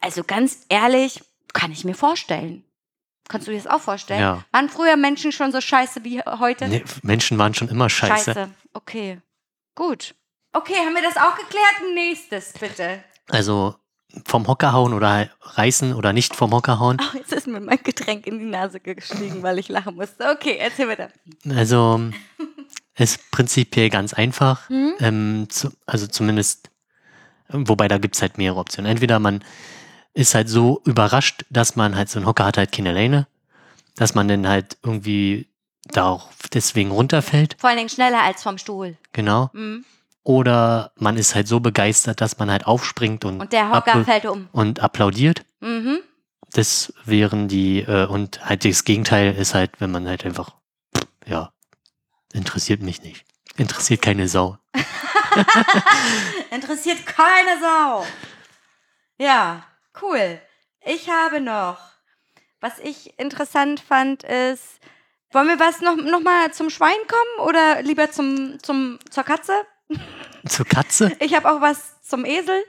also ganz ehrlich, kann ich mir vorstellen. Kannst du dir das auch vorstellen? Ja. Waren früher Menschen schon so scheiße wie heute? Nee, Menschen waren schon immer scheiße. Okay. Gut. Okay, haben wir das auch geklärt? Nächstes, bitte. Also vom Hocker hauen oder reißen oder nicht vom Hocker hauen. Oh, jetzt ist mir mein Getränk in die Nase gestiegen, weil ich lachen musste. Okay, erzähl bitte. Also ist prinzipiell ganz einfach. Hm? Ähm, zu, also zumindest, wobei da gibt es halt mehrere Optionen. Entweder man ist halt so überrascht, dass man halt so ein Hocker hat halt keine Leine, dass man dann halt irgendwie da auch deswegen runterfällt. Vor allen Dingen schneller als vom Stuhl. Genau. Mhm. Oder man ist halt so begeistert, dass man halt aufspringt und, Und der Hocker fällt um. und applaudiert. Mhm. Das wären die, äh, und halt das Gegenteil ist halt, wenn man halt einfach, ja, interessiert mich nicht. Interessiert keine Sau. Interessiert keine Sau. Ja, cool. Ich habe noch, was ich interessant fand, ist, wollen wir was noch, noch mal zum Schwein kommen oder lieber zum, zum, zur Katze? Zur Katze? Ich habe auch was zum Esel.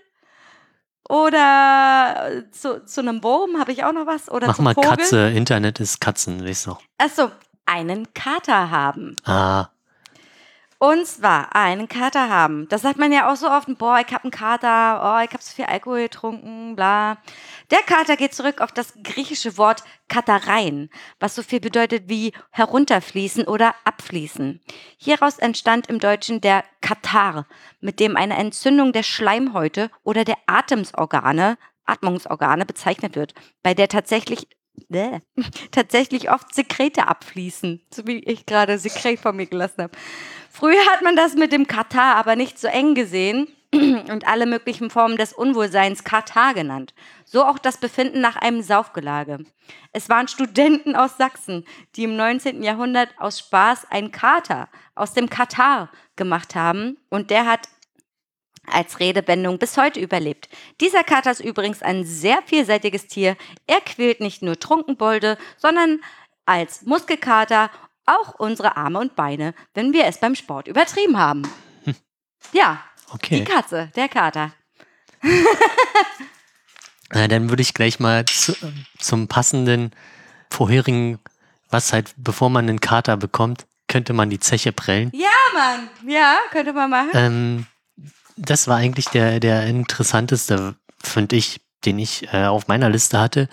Oder äh, zu, zu einem Wurm habe ich auch noch was. Oder Mach mal Vogel. Katze, Internet ist Katzen, weißt du. Achso, einen Kater haben. Ah, Und zwar einen Kater haben. Das sagt man ja auch so oft. Boah, ich hab einen Kater. Oh, ich hab so viel Alkohol getrunken. Bla. Der Kater geht zurück auf das griechische Wort Katerein, was so viel bedeutet wie herunterfließen oder abfließen. Hieraus entstand im Deutschen der Katar, mit dem eine Entzündung der Schleimhäute oder der Atemsorgane, Atmungsorgane bezeichnet wird, bei der tatsächlich Bäh. tatsächlich oft Sekrete abfließen, so wie ich gerade Sekret von mir gelassen habe. Früher hat man das mit dem Katar aber nicht so eng gesehen und alle möglichen Formen des Unwohlseins Katar genannt. So auch das Befinden nach einem Saufgelage. Es waren Studenten aus Sachsen, die im 19. Jahrhundert aus Spaß einen Kater aus dem Katar gemacht haben und der hat als Redewendung bis heute überlebt. Dieser Kater ist übrigens ein sehr vielseitiges Tier. Er quält nicht nur Trunkenbolde, sondern als Muskelkater auch unsere Arme und Beine, wenn wir es beim Sport übertrieben haben. Ja, die okay. Katze, der Kater. Na, dann würde ich gleich mal zu, zum passenden vorherigen, was halt, bevor man einen Kater bekommt, könnte man die Zeche prellen. Ja, Mann. Ja, könnte man machen. Ähm, das war eigentlich der, der interessanteste, finde ich, den ich äh, auf meiner Liste hatte,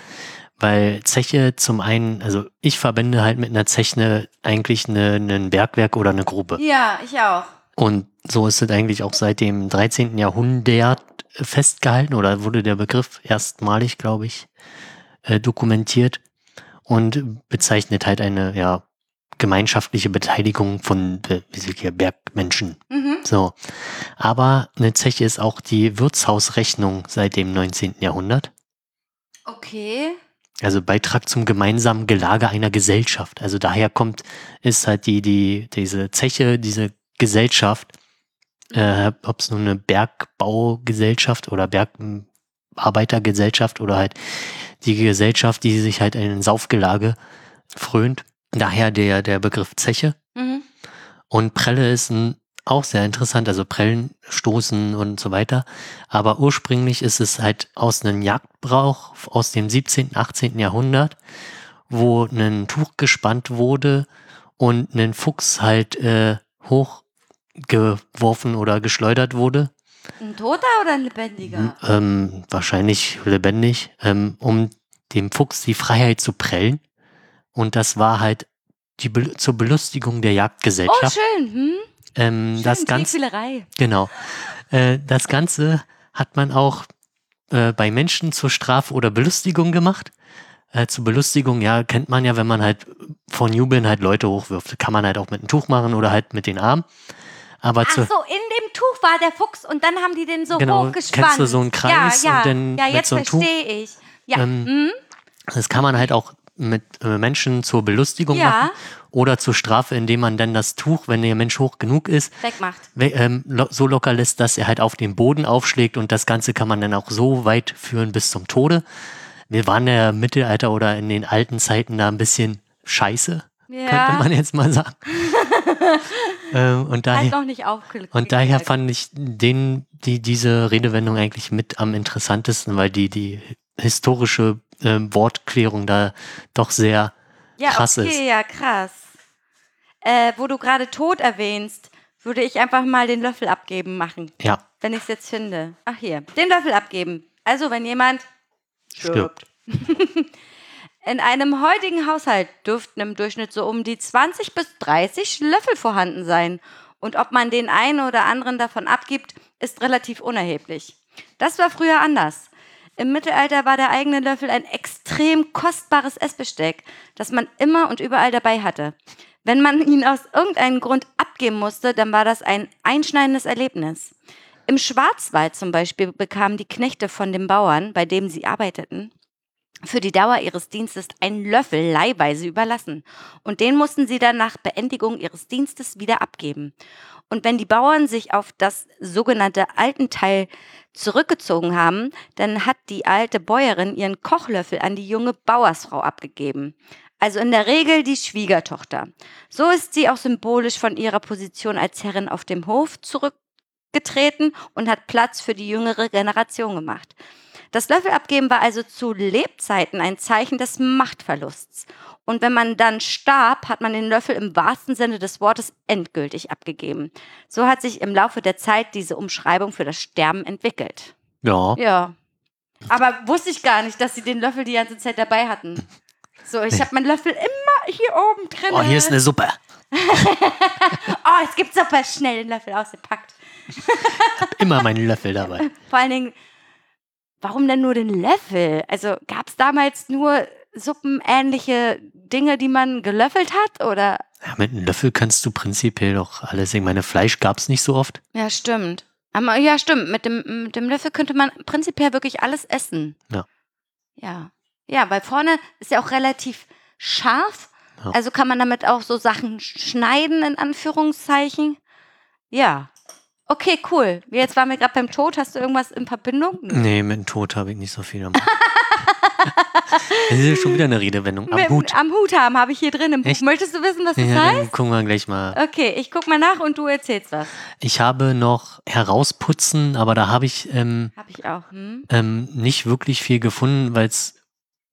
weil Zeche zum einen, also ich verbinde halt mit einer Zeche eigentlich eine, ein Bergwerk oder eine Grube. Ja, ich auch. Und so ist es eigentlich auch seit dem 13. Jahrhundert festgehalten oder wurde der Begriff erstmalig, glaube ich, äh, dokumentiert und bezeichnet halt eine ja, gemeinschaftliche Beteiligung von äh, Bergmenschen. Mhm. So. Aber eine Zeche ist auch die Wirtshausrechnung seit dem 19. Jahrhundert. Okay. Also Beitrag zum gemeinsamen Gelage einer Gesellschaft. Also daher kommt, ist halt die, die, diese Zeche, diese Gesellschaft, äh, ob es nun eine Bergbaugesellschaft oder Bergarbeitergesellschaft oder halt die Gesellschaft, die sich halt in ein Saufgelage frönt. Daher der, der Begriff Zeche. Mhm. Und Prelle ist ein, auch sehr interessant, also Prellen stoßen und so weiter. Aber ursprünglich ist es halt aus einem Jagdbrauch aus dem 17., 18. Jahrhundert, wo ein Tuch gespannt wurde und ein Fuchs halt äh, hochgeworfen oder geschleudert wurde. Ein Toter oder ein Lebendiger? Ähm, wahrscheinlich lebendig, ähm, um dem Fuchs die Freiheit zu prellen. Und das war halt die Be zur Belustigung der Oh, Jagdgesellschaft. schön. Hm? ähm, Schön, das Ganze, genau. Äh, das Ganze hat man auch äh, bei Menschen zur Strafe oder Belustigung gemacht. Äh, zur Belustigung, ja, kennt man ja, wenn man halt von Jubeln halt Leute hochwirft. Kann man halt auch mit einem Tuch machen oder halt mit den Armen. Aber Ach so, in dem Tuch war der Fuchs und dann haben die den so Genau, hochgespannt. kennst du so einen Kreis ja, ja, und dann ja, mit jetzt so einem Tuch? verstehe ich. Ja, Ähm, hm? Das kann man halt auch mit äh, Menschen zur Belustigung Ja. machen oder zur Strafe, indem man dann das Tuch, wenn der Mensch hoch genug ist, wegmacht. we- ähm, lo so locker lässt, dass er halt auf den Boden aufschlägt und das Ganze kann man dann auch so weit führen bis zum Tode. Wir waren ja im Mittelalter oder in den alten Zeiten da ein bisschen scheiße, könnte Ja, man jetzt mal sagen. ähm, und daher, halt und daher fand ich den, die, diese Redewendung eigentlich mit am interessantesten, weil die die historische ähm, Wortklärung da doch sehr Ja, krass okay, ist. ja, krass. Äh, wo du gerade Tod erwähnst, würde ich einfach mal den Löffel abgeben machen, Ja, wenn ich es jetzt finde. Ach hier, den Löffel abgeben. Also, wenn jemand stirbt. In einem heutigen Haushalt dürften im Durchschnitt so um die 20 bis 30 Löffel vorhanden sein. Und ob man den einen oder anderen davon abgibt, ist relativ unerheblich. Das war früher anders. Im Mittelalter war der eigene Löffel ein extrem kostbares Essbesteck, das man immer und überall dabei hatte. Wenn man ihn aus irgendeinem Grund abgeben musste, dann war das ein einschneidendes Erlebnis. Im Schwarzwald zum Beispiel bekamen die Knechte von den Bauern, bei dem sie arbeiteten, für die Dauer ihres Dienstes einen Löffel leihweise überlassen. Und den mussten sie dann nach Beendigung ihres Dienstes wieder abgeben. Und wenn die Bauern sich auf das sogenannte Altenteil zurückgezogen haben, dann hat die alte Bäuerin ihren Kochlöffel an die junge Bauersfrau abgegeben. Also in der Regel die Schwiegertochter. So ist sie auch symbolisch von ihrer Position als Herrin auf dem Hof zurückgetreten und hat Platz für die jüngere Generation gemacht. Das Löffelabgeben war also zu Lebzeiten ein Zeichen des Machtverlusts. Und wenn man dann starb, hat man den Löffel im wahrsten Sinne des Wortes endgültig abgegeben. So hat sich im Laufe der Zeit diese Umschreibung für das Sterben entwickelt. Ja. Ja. Aber wusste ich gar nicht, dass sie den Löffel die ganze Zeit dabei hatten. So, ich Nee. habe meinen Löffel immer hier oben drin. Oh, hier ist eine Suppe. Oh, es gibt super schnell den Löffel ausgepackt. Immer meinen Löffel dabei. Vor allen Dingen, warum denn nur den Löffel? Also gab es damals nur suppenähnliche Dinge, die man gelöffelt hat? Oder? Ja, mit einem Löffel kannst du prinzipiell doch alles. Ich meine, Fleisch gab es nicht so oft. Ja, stimmt. Aber, ja, stimmt. Mit dem, mit dem Löffel könnte man prinzipiell wirklich alles essen. Ja. Ja. Ja, weil vorne ist ja auch relativ scharf. Ja. Also kann man damit auch so Sachen schneiden, in Anführungszeichen. Ja. Okay, cool. Jetzt waren wir gerade beim Tod. Hast du irgendwas in Verbindung? Nee, mit dem Tod habe ich nicht so viel gemacht. das ist ja schon wieder eine Redewendung. Am Mit- Hut. Am Hut haben, habe ich hier drin im Buch. Echt? Möchtest du wissen, was das Ja, heißt? dann gucken wir gleich mal. Okay, ich guck mal nach und du erzählst was. Ich habe noch herausputzen, aber da habe ich ähm, Habe ich auch. Hm? ähm, nicht wirklich viel gefunden, weil es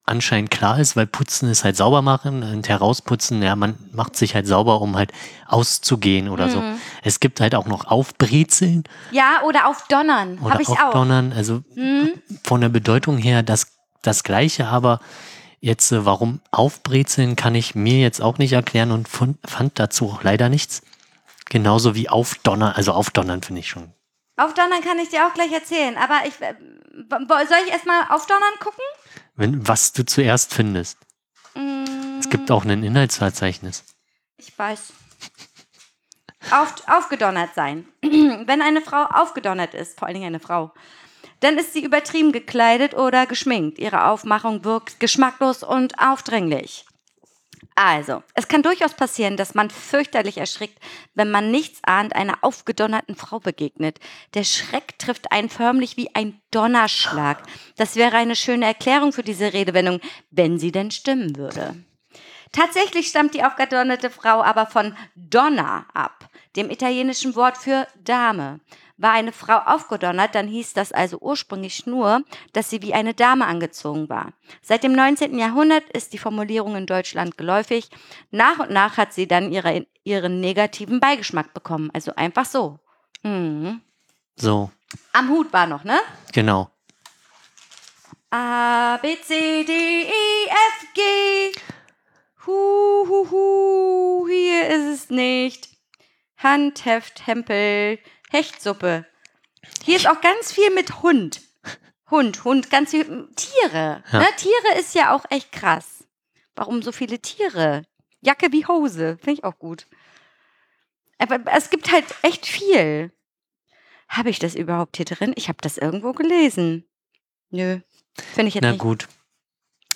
anscheinend klar ist, weil putzen ist halt sauber machen und herausputzen, ja, man macht sich halt sauber, um halt auszugehen oder so. Mhm. Es gibt halt auch noch Aufbrezeln Ja, oder auf Donnern. oder Habe ich auch. Aufdonnern, also Hm? von der Bedeutung her das, das Gleiche, aber jetzt, äh, warum Aufbrezeln, kann ich mir jetzt auch nicht erklären und fand dazu auch leider nichts. Genauso wie Aufdonnern, also Aufdonnern finde ich schon. Auf Donnern kann ich dir auch gleich erzählen. Aber ich, äh, soll ich erstmal auf Donnern gucken? Wenn, was du zuerst findest. Mm, Es gibt auch ein Inhaltsverzeichnis. Ich weiß. Auf, aufgedonnert sein. Wenn eine Frau aufgedonnert ist, vor allen Dingen eine Frau, dann ist sie übertrieben gekleidet oder geschminkt. Ihre Aufmachung wirkt geschmacklos und aufdringlich. Also, es kann durchaus passieren, dass man fürchterlich erschrickt, wenn man nichts ahnt einer aufgedonnerten Frau begegnet. Der Schreck trifft einen förmlich wie ein Donnerschlag. Das wäre eine schöne Erklärung für diese Redewendung, wenn sie denn stimmen würde. Tatsächlich stammt die aufgedonnerte Frau aber von donna ab, dem italienischen Wort für Dame. War eine Frau aufgedonnert, dann hieß das also ursprünglich nur, dass sie wie eine Dame angezogen war. Seit dem 19. Jahrhundert ist die Formulierung in Deutschland geläufig. Nach und nach hat sie dann ihre, ihren negativen Beigeschmack bekommen. Also einfach so. Mhm. So, Am Hut war noch, ne? genau. A, B, C, D, E, F, G. Hu, hu, hu, hier ist es nicht. Handheft, Hempel, Hechtsuppe. Hier ist auch ganz viel mit Hund. Hund, Hund, ganz viel Tiere. Ja. Ne? Tiere ist ja auch echt krass. Warum so viele Tiere? Jacke wie Hose, finde ich auch gut. Aber es gibt halt echt viel. Habe ich das überhaupt hier drin? Ich habe das irgendwo gelesen. Nö, finde ich jetzt Na nicht. gut.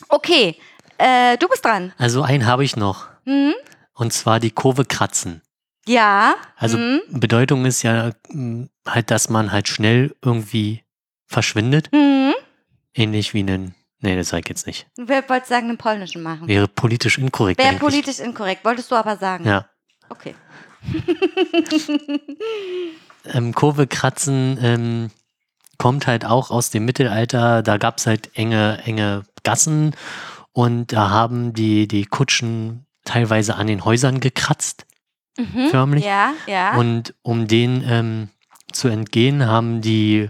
Okay, äh, du bist dran. Also einen habe ich noch. Hm? Und zwar die Kurve kratzen. Ja. Also hm? Bedeutung ist ja mh, halt, dass man halt schnell irgendwie verschwindet. Hm? Ähnlich wie einen. Nee, das sag ich jetzt nicht. Wer wollte sagen, einen polnischen machen? Wäre politisch inkorrekt. Wäre politisch inkorrekt, wolltest du aber sagen. Ja. Okay. Ähm, Kurve kratzen ähm, kommt halt auch aus dem Mittelalter. Da gab es halt enge, enge Gassen und da haben die, die Kutschen teilweise an den Häusern gekratzt, Mhm. förmlich. Ja, ja. Und um den ähm, zu entgehen, haben die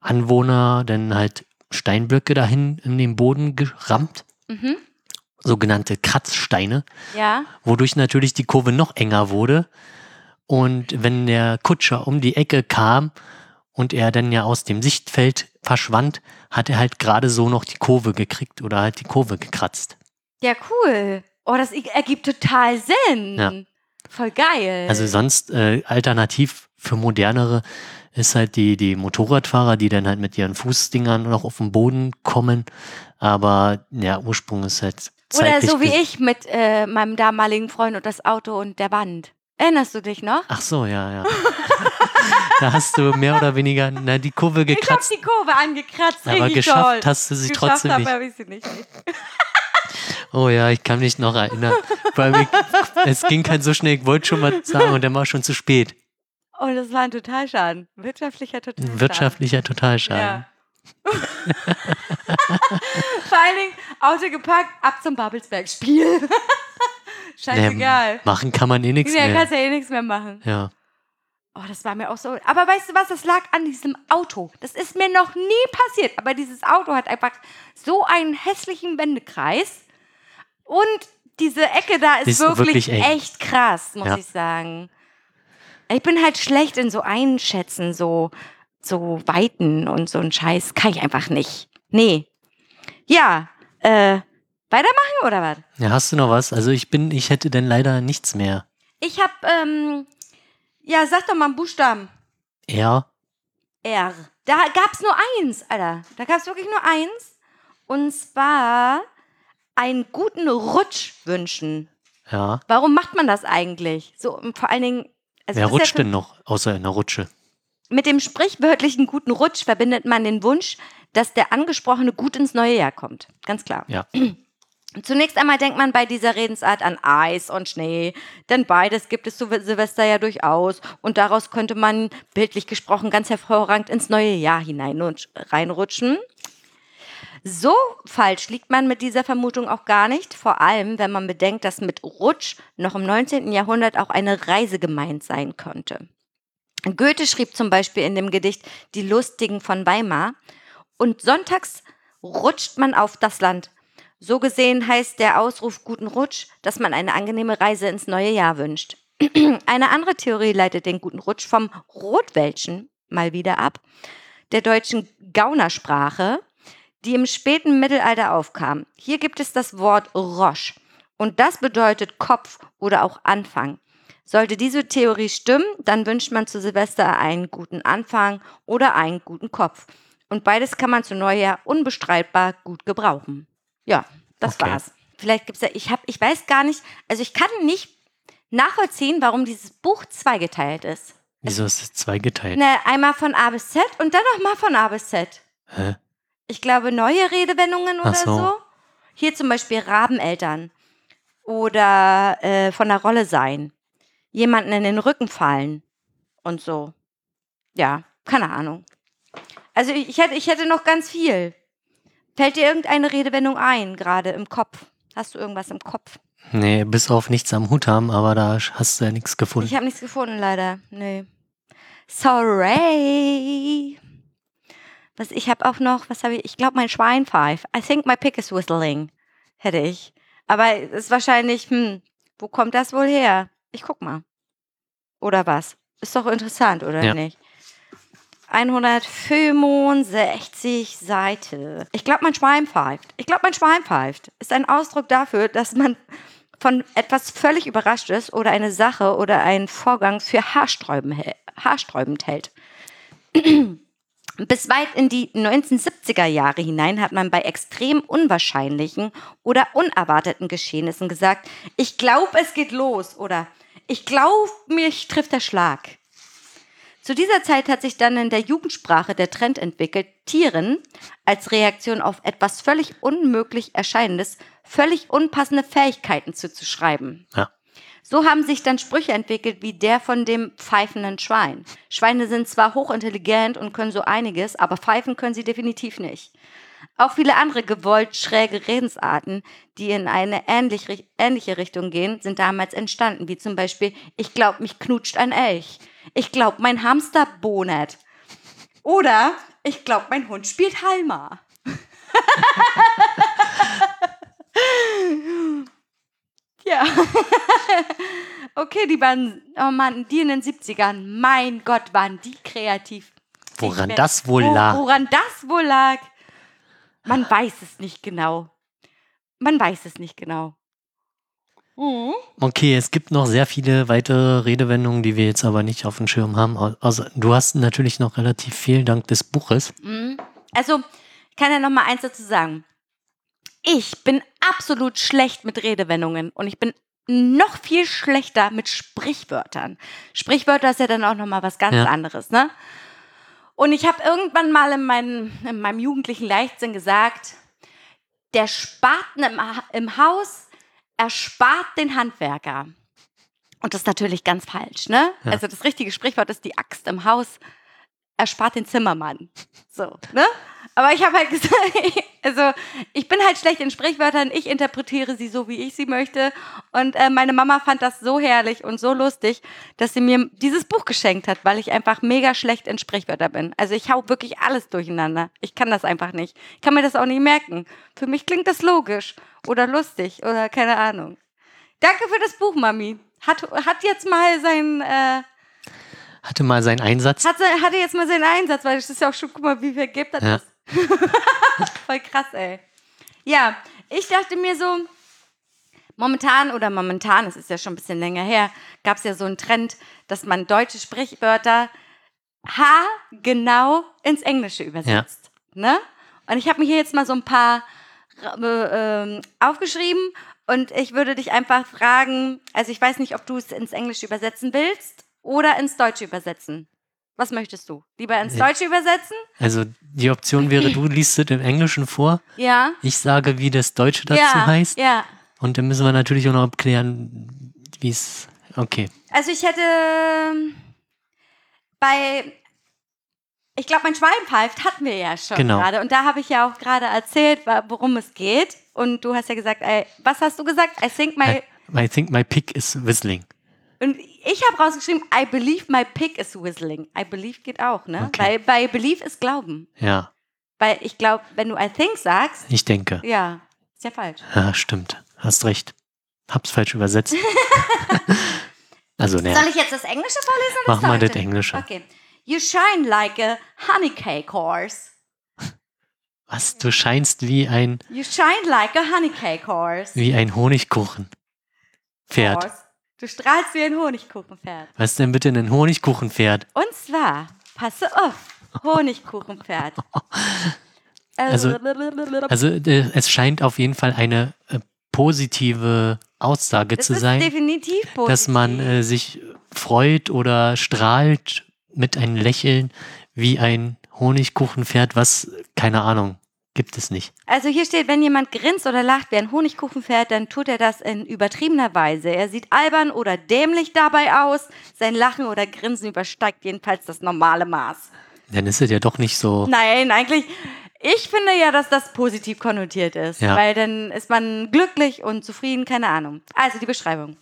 Anwohner dann halt Steinblöcke dahin in den Boden gerammt, mhm. sogenannte Kratzsteine, Ja. wodurch natürlich die Kurve noch enger wurde. Und wenn der Kutscher um die Ecke kam und er dann ja aus dem Sichtfeld verschwand, hat er halt gerade so noch die Kurve gekriegt oder halt die Kurve gekratzt. Ja, cool. Oh, das ergibt total Sinn. Ja. Voll geil. Also sonst äh, alternativ für modernere ist halt die, die Motorradfahrer, die dann halt mit ihren Fußdingern noch auf den Boden kommen. Aber der Ursprung ist halt Oder so wie ich mit äh, meinem damaligen Freund und das Auto und der Wand. Erinnerst du dich noch? Ach so, ja, ja. da hast du mehr oder weniger na, die Kurve Ich hab gekratzt, die Kurve angekratzt, aber geschafft toll. hast du sie Geschafft trotzdem nicht. ich sie nicht. Oh ja, ich kann mich noch erinnern. Weil ich, es ging halt so schnell, ich wollte schon mal sagen und dann war schon zu spät. Oh, das war ein Totalschaden. Wirtschaftlicher Totalschaden. Wirtschaftlicher Totalschaden. Ja. Vor allen Dingen Auto gepackt, ab zum Babelsberg-Spiel. Scheißegal. Ähm, machen kann man eh nichts Ja, mehr. kannst ja eh nichts mehr machen. Ja. Oh, das war mir auch so. Aber weißt du was? Das lag an diesem Auto. Das ist mir noch nie passiert. Aber dieses Auto hat einfach so einen hässlichen Wendekreis. Und diese Ecke da ist, Ist wirklich, wirklich echt krass, muss Ja. ich sagen. Ich bin halt schlecht in so Einschätzen, so, so Weiten und so ein Scheiß. Kann ich einfach nicht. Nee. Ja, äh, weitermachen oder was? ja, hast du noch was? Also ich bin, ich hätte denn leider nichts mehr. Ich hab, ähm, ja, sag doch mal einen Buchstaben. Er, R. Da gab's nur eins, Alter. Da gab's wirklich nur eins. Und zwar einen guten Rutsch wünschen. ja. Warum macht man das eigentlich? So, vor allen Dingen. Also Wer ja rutscht denn noch außer in der Rutsche? Mit dem sprichwörtlichen guten Rutsch verbindet man den Wunsch, dass der Angesprochene gut ins neue Jahr kommt. Ganz klar. Ja. Zunächst einmal denkt man bei dieser Redensart an Eis und Schnee, denn beides gibt es zu Silvester ja durchaus und daraus könnte man bildlich gesprochen ganz hervorragend ins neue Jahr hinein und reinrutschen. So falsch liegt man mit dieser Vermutung auch gar nicht, vor allem wenn man bedenkt, dass mit Rutsch noch im 19. Jahrhundert auch eine Reise gemeint sein könnte. Goethe schrieb zum Beispiel in dem Gedicht Die Lustigen von Weimar, und sonntags rutscht man auf das Land. So gesehen heißt der Ausruf Guten Rutsch, dass man eine angenehme Reise ins neue Jahr wünscht. Eine andere Theorie leitet den Guten Rutsch vom Rotwelschen mal wieder ab, der deutschen Gaunersprache, die im späten Mittelalter aufkam. Hier gibt es das Wort Roche und das bedeutet Kopf oder auch Anfang. Sollte diese Theorie stimmen, dann wünscht man zu Silvester einen guten Anfang oder einen guten Kopf. Und beides kann man zu Neujahr unbestreitbar gut gebrauchen. Ja, das Okay. war's. Vielleicht gibt's ja, ich hab, ich weiß gar nicht, also ich kann nicht nachvollziehen, warum dieses Buch zweigeteilt ist. Wieso ist es zweigeteilt? Ne, einmal von A bis Z und dann nochmal von A bis Z. Hä? Ich glaube, neue Redewendungen oder so. so. Hier zum Beispiel Rabeneltern oder äh, von der Rolle sein. Jemanden in den Rücken fallen und so. Ja, keine Ahnung. Also ich, ich, hätte, ich hätte noch ganz viel. Fällt dir irgendeine Redewendung ein, gerade im Kopf? Hast du irgendwas im Kopf? Nee, bis auf nichts am Hut haben, aber da hast du ja nichts Ich gefunden. habe nichts gefunden, leider. Nee. Sorry. Was ich habe auch noch, was habe ich? Ich glaube, mein Schwein pfeift. I think my pig is whistling. Hätte ich. Aber es ist wahrscheinlich, hm, wo kommt das wohl her? Ich guck mal. Oder was? Ist doch interessant, oder Ja. nicht? 165 Seite. Ich glaube, mein Schwein pfeift. Ich glaube, mein Schwein pfeift. Ist ein Ausdruck dafür, dass man von etwas völlig überrascht ist oder eine Sache oder einen Vorgang für haarsträubend hält. Bis weit in die 1970er Jahre hinein hat man bei extrem unwahrscheinlichen oder unerwarteten Geschehnissen gesagt, ich glaube, es geht los oder ich glaube, mich trifft der Schlag. Zu dieser Zeit hat sich dann in der Jugendsprache der Trend entwickelt, Tieren als Reaktion auf etwas völlig unmöglich Erscheinendes völlig unpassende Fähigkeiten zuzuschreiben. Ja. So haben sich dann Sprüche entwickelt wie der von dem pfeifenden Schwein. Schweine sind zwar hochintelligent und können so einiges, aber pfeifen können sie definitiv nicht. Auch viele andere gewollt schräge Redensarten, die in eine ähnlich, ähnliche Richtung gehen, sind damals entstanden, wie zum Beispiel, ich glaub, mich knutscht ein Elch. Ich glaub, mein Hamster bonet. Oder, ich glaub, mein Hund spielt Halma. ja. okay, die waren, oh Mann, die in den 70ern, mein Gott, waren die kreativ. Woran das wohl lag? Woran das wohl lag? Man weiß es nicht genau. Man weiß es nicht genau. Mhm. Okay, es gibt noch sehr viele weitere Redewendungen, die wir jetzt aber nicht auf dem Schirm haben. Also, du hast natürlich noch relativ viel dank des Buches. Mhm. Also, ich kann ja noch mal eins dazu sagen. Ich bin absolut schlecht mit Redewendungen und ich bin noch viel schlechter mit Sprichwörtern. Sprichwörter ist ja dann auch noch mal was ganz ja. anderes, ne? Und ich habe irgendwann mal in, mein, in, meinem jugendlichen Leichtsinn gesagt, der Spaten im, im Haus erspart den Handwerker. Und das ist natürlich ganz falsch, ne? Ja. Also das richtige Sprichwort ist die Axt im Haus erspart den Zimmermann. So, ne? Aber ich habe halt gesagt, also ich bin halt schlecht in Sprichwörtern, ich interpretiere sie so, wie ich sie möchte. Und äh, meine Mama fand das so herrlich und so lustig, dass sie mir dieses Buch geschenkt hat, weil ich einfach mega schlecht in Sprichwörter bin. Also ich hau wirklich alles durcheinander. Ich kann das einfach nicht. Ich kann mir das auch nicht merken. Für mich klingt das logisch oder lustig oder keine Ahnung. Danke für das Buch, Mami. Hat, hat jetzt mal sein... Äh, hatte mal seinen Einsatz. Hatte, hatte jetzt mal seinen Einsatz, weil das ist ja auch schon, guck mal, wie viel gibt das ja. ist. Voll krass, ey. Ja, ich dachte mir so, momentan oder momentan, es ist ja schon ein bisschen länger her, gab es ja so einen Trend, dass man deutsche Sprichwörter ha genau ins Englische übersetzt. Ja. Ne? Und ich habe mir hier jetzt mal so ein paar äh, äh, aufgeschrieben und ich würde dich einfach fragen, also ich weiß nicht, ob du es ins Englische übersetzen willst oder ins Deutsche übersetzen. Was möchtest du? Lieber ins Deutsche übersetzen? Also die Option wäre, du liest es im Englischen vor. Ja. Ich sage, wie das Deutsche dazu ja, heißt. Ja. Und dann müssen wir natürlich auch noch abklären, wie es. Okay. Also ich hätte ähm, bei ich glaube, mein Schwein pfeift hatten wir ja schon genau. gerade. Und da habe ich ja auch gerade erzählt, worum es geht. Und du hast ja gesagt, ey, was hast du gesagt? I think my. I, I think my pig is whistling. Und ich habe rausgeschrieben, I believe my pig is whistling. I believe geht auch, ne? Okay. Weil bei believe ist Glauben. Ja. Weil ich glaube, wenn du I think sagst. Ich denke. Ja, ist ja falsch. Ja, stimmt. Hast recht. Hab's falsch übersetzt. also, ne. Soll ich jetzt das Englische vorlesen oder Mach mal das Englische. Okay. You shine like a honey cake horse. Was? Du scheinst wie ein. You shine like a honey cake horse. Wie ein Honigkuchen. Pferd. Horse. Du strahlst wie ein Honigkuchenpferd. Was denn bitte ein Honigkuchenpferd? Und zwar, passe auf, Honigkuchenpferd. also, also äh, es scheint auf jeden Fall eine äh, positive Aussage das zu sein. Dass man äh, sich freut oder strahlt mit einem Lächeln wie ein Honigkuchenpferd, was, keine Ahnung, Gibt es nicht. Also hier steht, wenn jemand grinst oder lacht wie ein Honigkuchenpferd, dann tut er das in übertriebener Weise. Er sieht albern oder dämlich dabei aus. Sein Lachen oder Grinsen übersteigt jedenfalls das normale Maß. Dann ist es ja doch nicht so. Nein, eigentlich. Ich finde ja, dass das positiv konnotiert ist, ja. weil dann ist man glücklich und zufrieden, keine Ahnung. Also die Beschreibung.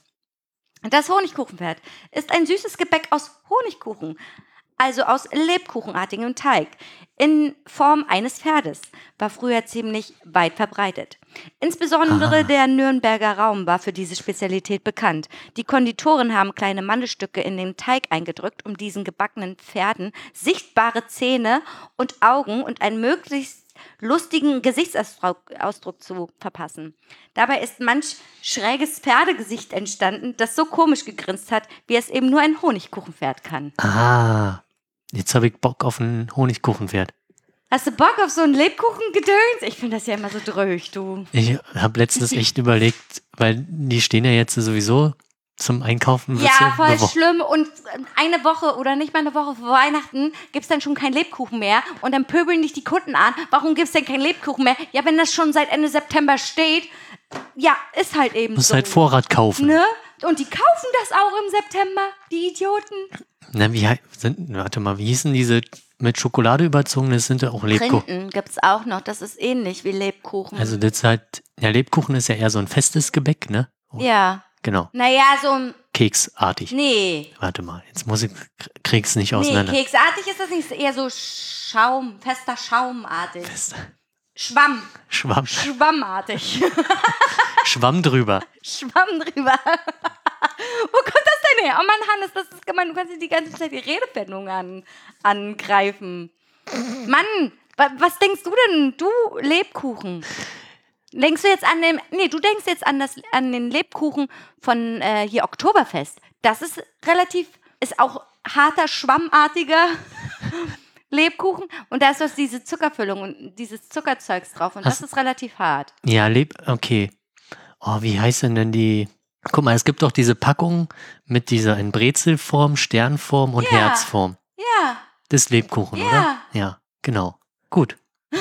Das Honigkuchenpferd ist ein süßes Gebäck aus Honigkuchen, also aus lebkuchenartigem Teig in Form eines Pferdes, war früher ziemlich weit verbreitet. Insbesondere ah. der Nürnberger Raum war für diese Spezialität bekannt. Die Konditoren haben kleine Mandelstücke in den Teig eingedrückt, um diesen gebackenen Pferden sichtbare Zähne und Augen und einen möglichst lustigen Gesichtsausdruck Ausdruck zu verpassen. Dabei ist manch schräges Pferdegesicht entstanden, das so komisch gegrinst hat, wie es eben nur ein Honigkuchenpferd kann. Ah. Jetzt habe ich Bock auf ein Honigkuchenpferd. Hast du Bock auf so ein Lebkuchengedöns? Ich finde das ja immer so dröch, du. Ich habe letztens echt überlegt, weil die stehen ja jetzt sowieso zum Einkaufen. Ja, voll schlimm. Und eine Woche oder nicht mal eine Woche vor Weihnachten gibt es dann schon kein Lebkuchen mehr. Und dann pöbeln dich die Kunden an. Warum gibt es denn kein Lebkuchen mehr? Ja, wenn das schon seit Ende September steht. Ja, ist halt eben Muss so. halt Vorrat kaufen. Ne? Und die kaufen das auch im September, die Idioten. Na, wie sind, warte mal, wie hießen diese mit Schokolade überzogen? Das sind ja auch Lebkuchen. Printen gibt es auch noch. Das ist ähnlich wie Lebkuchen. Also das ist halt, ja, Lebkuchen ist ja eher so ein festes Gebäck, ne? ja. Genau, Naja, so ein. keksartig. Nee. Warte mal, jetzt muss ich, krieg's nicht Nee, auseinander. keksartig ist das nicht. Ist eher so Schaum, fester Schaumartig. Fest- Schwamm. Schwamm, Schwammartig. Schwamm drüber. Schwamm drüber. Wo kommt das denn her? Oh Mann, Hannes, das ist gemein. Du kannst dir die ganze Zeit die Redewendung an, angreifen. Mann, wa was denkst du denn? Du Lebkuchen. Denkst du jetzt an den. Nee, du denkst jetzt an, das, an den Lebkuchen von äh, hier Oktoberfest. Das ist relativ. Ist auch harter, schwammartiger Lebkuchen. Und da ist doch diese Zuckerfüllung und dieses Zuckerzeugs drauf. Und das Hast- ist relativ hart. Ja, Leb, okay. Oh, wie heißt denn denn die? Guck mal, es gibt doch diese Packung mit dieser in Brezelform, Sternform und Ja. Herzform. Ja. Das ist Lebkuchen, Ja. oder? Ja, genau. Gut.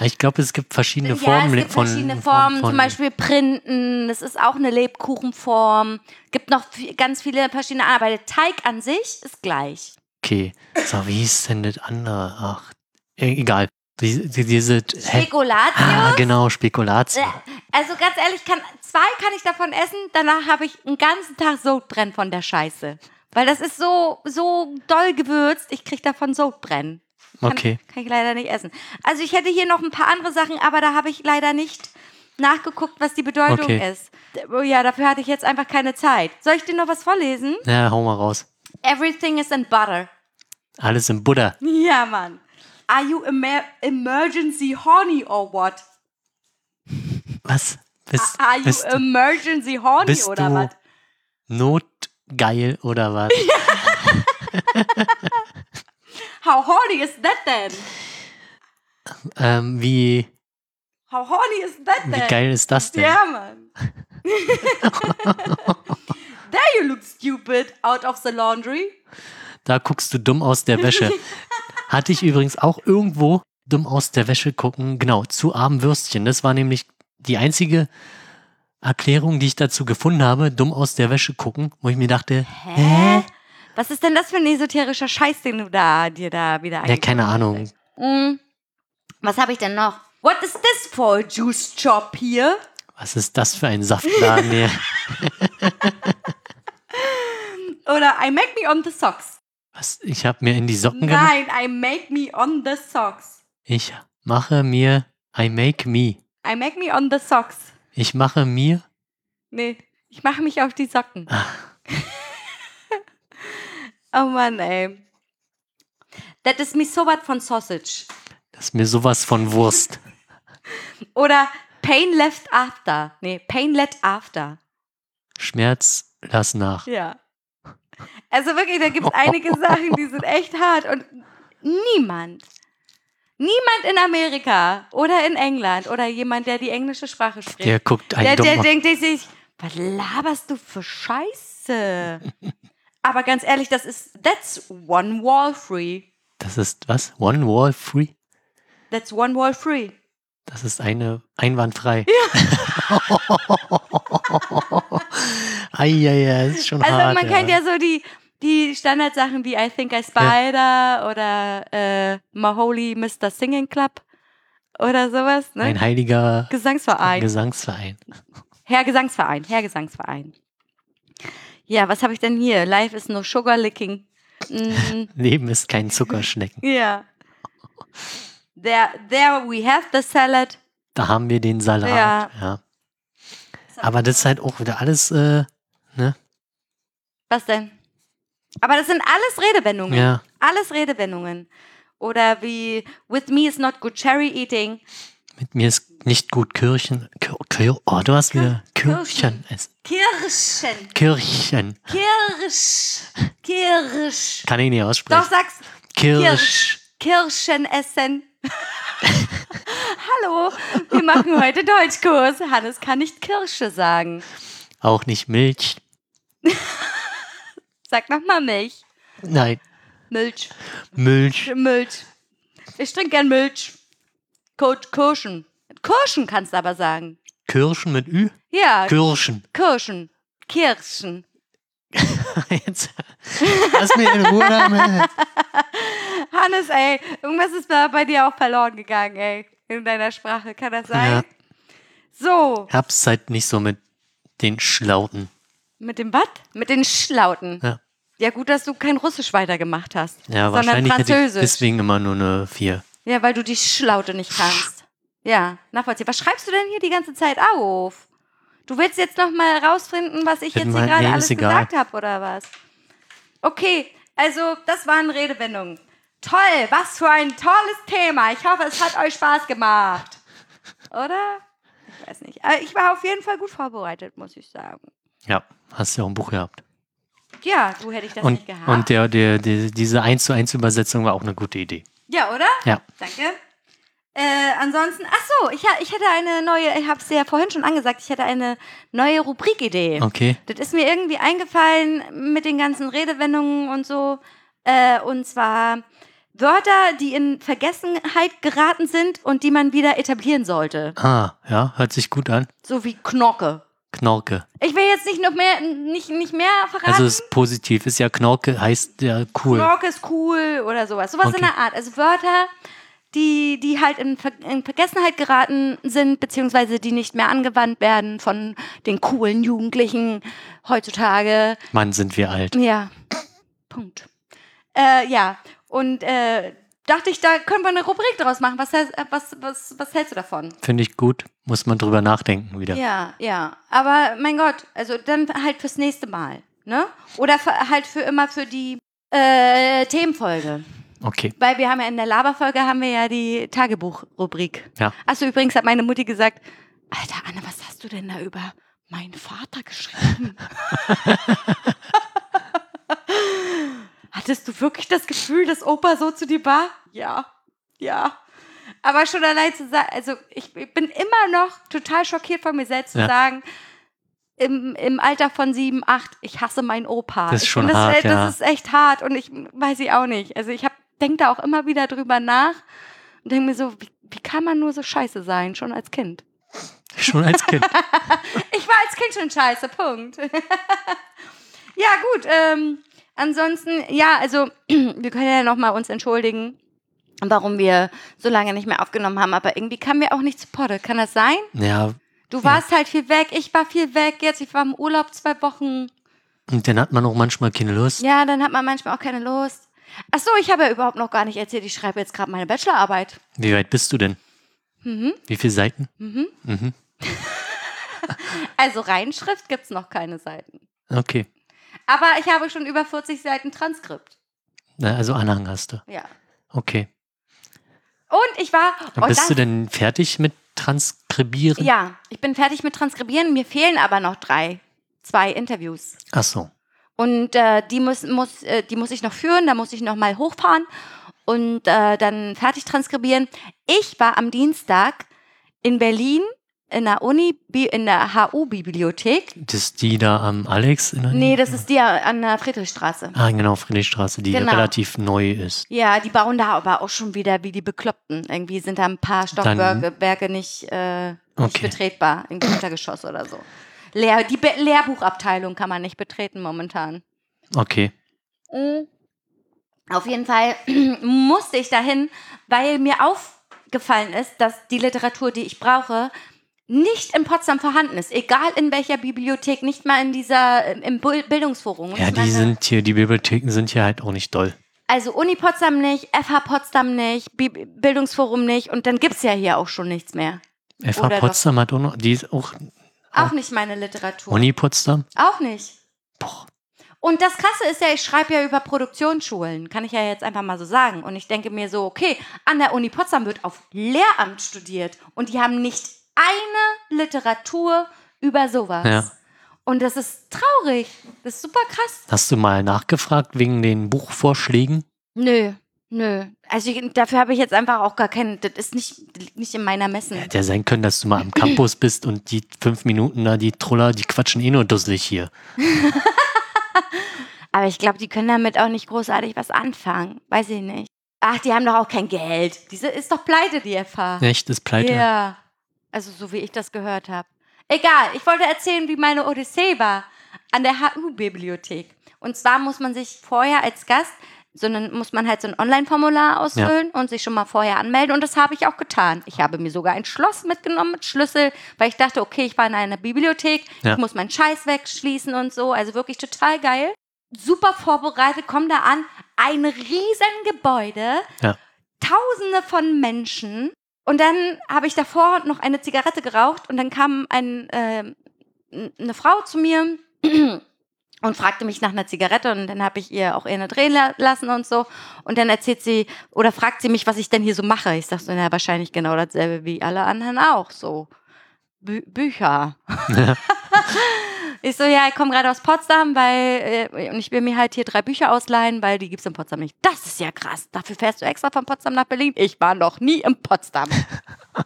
ich glaube, es gibt verschiedene Ja, Formen es gibt von. verschiedene Formen, von, zum Beispiel Printen, das ist auch eine Lebkuchenform. Gibt noch ganz viele verschiedene Arten, aber der Teig an sich ist gleich. Okay. So, wie hieß denn das andere? Ach, e- egal. Die, die, diese. Spekulatius. Ah, genau, Spekulation. Also ganz ehrlich, kann, zwei kann ich davon essen, danach habe ich einen ganzen Tag Sodbrennen von der Scheiße. Weil das ist so, so doll gewürzt, ich kriege davon Sodbrennen. Kann, Okay. Kann ich leider nicht essen. Also ich hätte hier noch ein paar andere Sachen, aber da habe ich leider nicht nachgeguckt, was die Bedeutung Okay. ist. Oh Ja, dafür hatte ich jetzt einfach keine Zeit. Soll ich dir noch was vorlesen? Ja, hau mal raus. Everything is in butter. Alles im Buddha. Ja, Mann. Are you emer emergency horny or what? Was? Bist, Are you bist, du- emergency horny bist oder du was? notgeil oder was? How horny is that then? ähm, wie, How horny is that wie then? geil ist das denn? Ja, Mann. There you look stupid out of the laundry. Da guckst du dumm aus der Wäsche. Hatte ich übrigens auch irgendwo dumm aus der Wäsche gucken. Genau, zu armen Würstchen. Das war nämlich die einzige Erklärung, die ich dazu gefunden habe. Dumm aus der Wäsche gucken, wo ich mir dachte, Hä? Was ist denn das für ein esoterischer Scheiß, den du da dir da wieder ja, keine Ahnung. Mm. Was habe ich denn noch? What is this for a juice chop hier? Was ist das für ein Saftladen hier? Oder I make me on the socks. Was? Ich habe mir in die Socken gemacht. Nein, I make me on the socks. Ich mache mir, I make me. I make me on the socks. Ich mache mir, Nee, ich mache mich auf die Socken. Ah. oh Mann, ey. Das ist mir sowas von Sausage. das ist mir sowas von Wurst. Oder Pain left after. Nee, Pain let after. Schmerz, lass nach. Ja. Also wirklich, da gibt es einige Sachen, die sind echt hart. Und niemand, niemand in Amerika oder in England oder jemand, der die englische Sprache spricht, Der guckt der, ein der dummer. denkt sich, was laberst du für Scheiße? Aber ganz ehrlich, das ist, that's one wall free. Das ist was? One wall free? That's one wall free. Das ist eine einwandfrei. Ja. Eieiei, ist schon Also hart. man kennt ja so die, die Standardsachen wie I Think I Spider oder äh, Maholi Mr. Singing Club oder sowas. Ne? Ein heiliger Gesangsverein. Gesangsverein. Herr Gesangsverein. Herr Gesangsverein. Ja, was habe ich denn hier? Life is no sugar licking. Mm, Leben ist kein Zuckerschnecken. ja. There, there we have the salad. Da haben wir den Salat. Ja. Ja. Aber das ist halt auch wieder alles, äh, ne? Was denn? Aber das sind alles Redewendungen. Ja. Alles Redewendungen. Oder wie With me is not good cherry eating. Mit mir ist nicht gut Kirchen. Kir, Kir, oh, du hast wieder Kirchen. Kirchen. essen. Kirschen. Kirchen. Kirsch. Kirsch. Kann ich nicht Doch, aussprechen. sag's. Kirsch. Kirschen essen. Hallo, wir machen heute Deutschkurs. Hannes kann nicht Kirsche sagen. Auch nicht Milch. Sag nochmal Milch. Nein. Milch. Milch. Milch. Ich trinke gern Milch. Kirschen. Kirschen kannst du aber sagen. Kirschen mit Ü? Ja, Kirschen. Kirschen. Kirschen. Jetzt lass mir in Ruhe damit. Hannes, ey, irgendwas ist da bei dir auch verloren gegangen, ey, in deiner Sprache. Kann das sein? Ja. So, Hab's halt nicht so mit den Schlauten. Mit dem was? Mit den Schlauten. Ja, Ja, gut, dass du kein Russisch weitergemacht hast, ja sondern wahrscheinlich hätte ich Französisch. deswegen immer nur eine 4. Ja, weil du die Schlaute nicht kannst. Ja, nachvollziehbar. Was schreibst du denn hier die ganze Zeit auf? Du willst jetzt noch mal rausfinden, was ich Bin jetzt hier mal- gerade nee, alles egal. gesagt habe, oder was? Okay, also das waren Redewendungen. Toll, was für ein tolles Thema. Ich hoffe, es hat euch Spaß gemacht. Oder? Ich weiß nicht. Aber ich war auf jeden Fall gut vorbereitet, muss ich sagen. Ja, hast ja auch ein Buch gehabt. Ja, du hätte ich das Und, nicht gehabt. und der, der, der, diese 1 zu 1 Übersetzung war auch eine gute Idee. ja, oder? Ja. Danke. Äh, ansonsten, ach so, ich, ich hätte eine neue, ich habe es ja vorhin schon angesagt, ich hätte eine neue Rubrikidee. Okay. Das ist mir irgendwie eingefallen mit den ganzen Redewendungen und so. Äh, und zwar Wörter, die in Vergessenheit geraten sind und die man wieder etablieren sollte. Ah, ja, hört sich gut an. So wie Knorke. Knorke. Ich will jetzt nicht noch mehr, nicht, nicht mehr verraten. Also ist positiv, ist ja Knorke, heißt ja cool. Knorke ist cool oder sowas. Sowas Okay. in der Art. Also Wörter, die, die halt in, Ver in Vergessenheit geraten sind, beziehungsweise die nicht mehr angewandt werden von den coolen Jugendlichen heutzutage. Mann, sind wir alt. Ja, Punkt. Äh, ja, und äh, dachte ich, da können wir eine Rubrik draus machen. Was, hältst- äh, was, was, was hältst du davon? Finde ich gut. Muss man drüber nachdenken wieder. Ja, ja. Aber mein Gott, also dann halt fürs nächste Mal. Ne? Oder für, halt für immer für die äh, Themenfolge. Okay. Weil wir haben ja in der Laberfolge haben wir ja die Tagebuchrubrik. Ja. Achso, übrigens hat meine Mutti gesagt, Alter Anne, was hast du denn da über meinen Vater geschrieben? Hattest du wirklich das Gefühl, dass Opa so zu dir war? Ja, ja. Aber schon allein zu sagen, also ich, ich bin immer noch total schockiert von mir selbst zu Ja. sagen, im, im Alter von sieben, acht, ich hasse meinen Opa. Das ist schon das, hart, das ja. ist echt hart und ich weiß ich auch nicht. Also ich denke da auch immer wieder drüber nach und denke mir so, wie, wie kann man nur so scheiße sein, schon als Kind? Schon als Kind. Ich war als Kind schon scheiße, Punkt. ja, gut. Ähm, ansonsten, ja, also wir können ja nochmal uns entschuldigen, warum wir so lange nicht mehr aufgenommen haben, aber irgendwie kamen wir auch nicht zu Potte. Kann das sein? ja, Du warst halt viel weg, ich war viel weg, jetzt ich war im Urlaub zwei Wochen. und dann hat man auch manchmal keine Lust. Ja, dann hat man manchmal auch keine Lust. Ach so, ich habe ja überhaupt noch gar nicht erzählt, ich schreibe jetzt gerade meine Bachelorarbeit. Wie weit bist du denn? Mhm. Wie viele Seiten? Mhm. Mhm. Also Reinschrift gibt's noch keine Seiten. Okay. Aber ich habe schon über 40 Seiten Transkript. Na, Also Anhang hast du. Ja. Okay. Und ich war. Und bist das- du denn fertig mit Transkribieren? Ja, ich bin fertig mit Transkribieren. Mir fehlen aber noch drei, zwei Interviews. Ach so. Und äh, die, muss, muss, äh, die muss ich noch führen, da muss ich noch mal hochfahren und äh, dann fertig transkribieren. Ich war am Dienstag in Berlin in der Uni, in der HU-Bibliothek. Das ist die da am Alex? In der Nee, das ist die an der Friedrichstraße. Ah, genau, Friedrichstraße, die Genau. relativ neu ist. Ja, die bauen da aber auch schon wieder wie die Bekloppten. Irgendwie sind da ein paar Stockwerke nicht, äh, nicht Okay. betretbar, im Untergeschoss oder so. Lehr die Be Lehrbuchabteilung kann man nicht betreten momentan. Okay. Mhm. Auf jeden Fall musste ich dahin, weil mir aufgefallen ist, dass die Literatur, die ich brauche, nicht in Potsdam vorhanden ist. Egal in welcher Bibliothek, nicht mal in dieser, im Bul- Bildungsforum. Ja, die meine, sind hier, die Bibliotheken sind hier halt auch nicht doll. Also Uni Potsdam nicht, FH Potsdam nicht, Bi Bildungsforum nicht und dann gibt es ja hier auch schon nichts mehr. FH Oder doch. Potsdam hat auch noch, die ist auch Auch nicht meine Literatur. Uni Potsdam. Auch nicht. Boah. Und das Krasse ist ja, ich schreibe ja über Produktionsschulen, kann ich ja jetzt einfach mal so sagen. Und ich denke mir so, okay, an der Uni Potsdam wird auf Lehramt studiert und die haben nicht eine Literatur über sowas. Ja. Und das ist traurig. Das ist super krass. Hast du mal nachgefragt wegen den Buchvorschlägen? Nö, nö. Also ich, dafür habe ich jetzt einfach auch gar keinen, das ist nicht, liegt nicht in meiner Messen. Hätte ja sein können, dass du mal am Campus bist und die fünf Minuten da, die Troller, die quatschen eh nur dusselig hier. Aber ich glaube, die können damit auch nicht großartig was anfangen. Weiß ich nicht. Ach, die haben doch auch kein Geld. Diese ist doch pleite, die FH. Echt, ist pleite. Ja. Also so wie ich das gehört habe. Egal, ich wollte erzählen, wie meine Odyssee war. an der HU-Bibliothek. Und zwar muss man sich vorher als Gast, sondern muss man halt so ein Online-Formular ausfüllen und sich schon mal vorher anmelden. Und das habe ich auch getan. Ich habe mir sogar ein Schloss mitgenommen mit Schlüssel, weil ich dachte, okay, ich war in einer Bibliothek, Ja. ich muss meinen Scheiß wegschließen und so. Also wirklich total geil. Super vorbereitet, komm da an. Ein riesen Gebäude, Ja. Tausende von Menschen. Und dann habe ich davor noch eine Zigarette geraucht und dann kam ein, äh, eine Frau zu mir und fragte mich nach einer Zigarette und dann habe ich ihr auch eine drehen la lassen und so. Und dann erzählt sie oder fragt sie mich, was ich denn hier so mache. Ich sag so, na, wahrscheinlich genau dasselbe wie alle anderen auch so. Bü Bücher. Ich so, ja, ich komme gerade aus Potsdam, weil äh, und ich will mir halt hier drei Bücher ausleihen, weil die gibt's in Potsdam nicht. Das ist ja krass. Dafür fährst du extra von Potsdam nach Berlin. Ich war noch nie in Potsdam.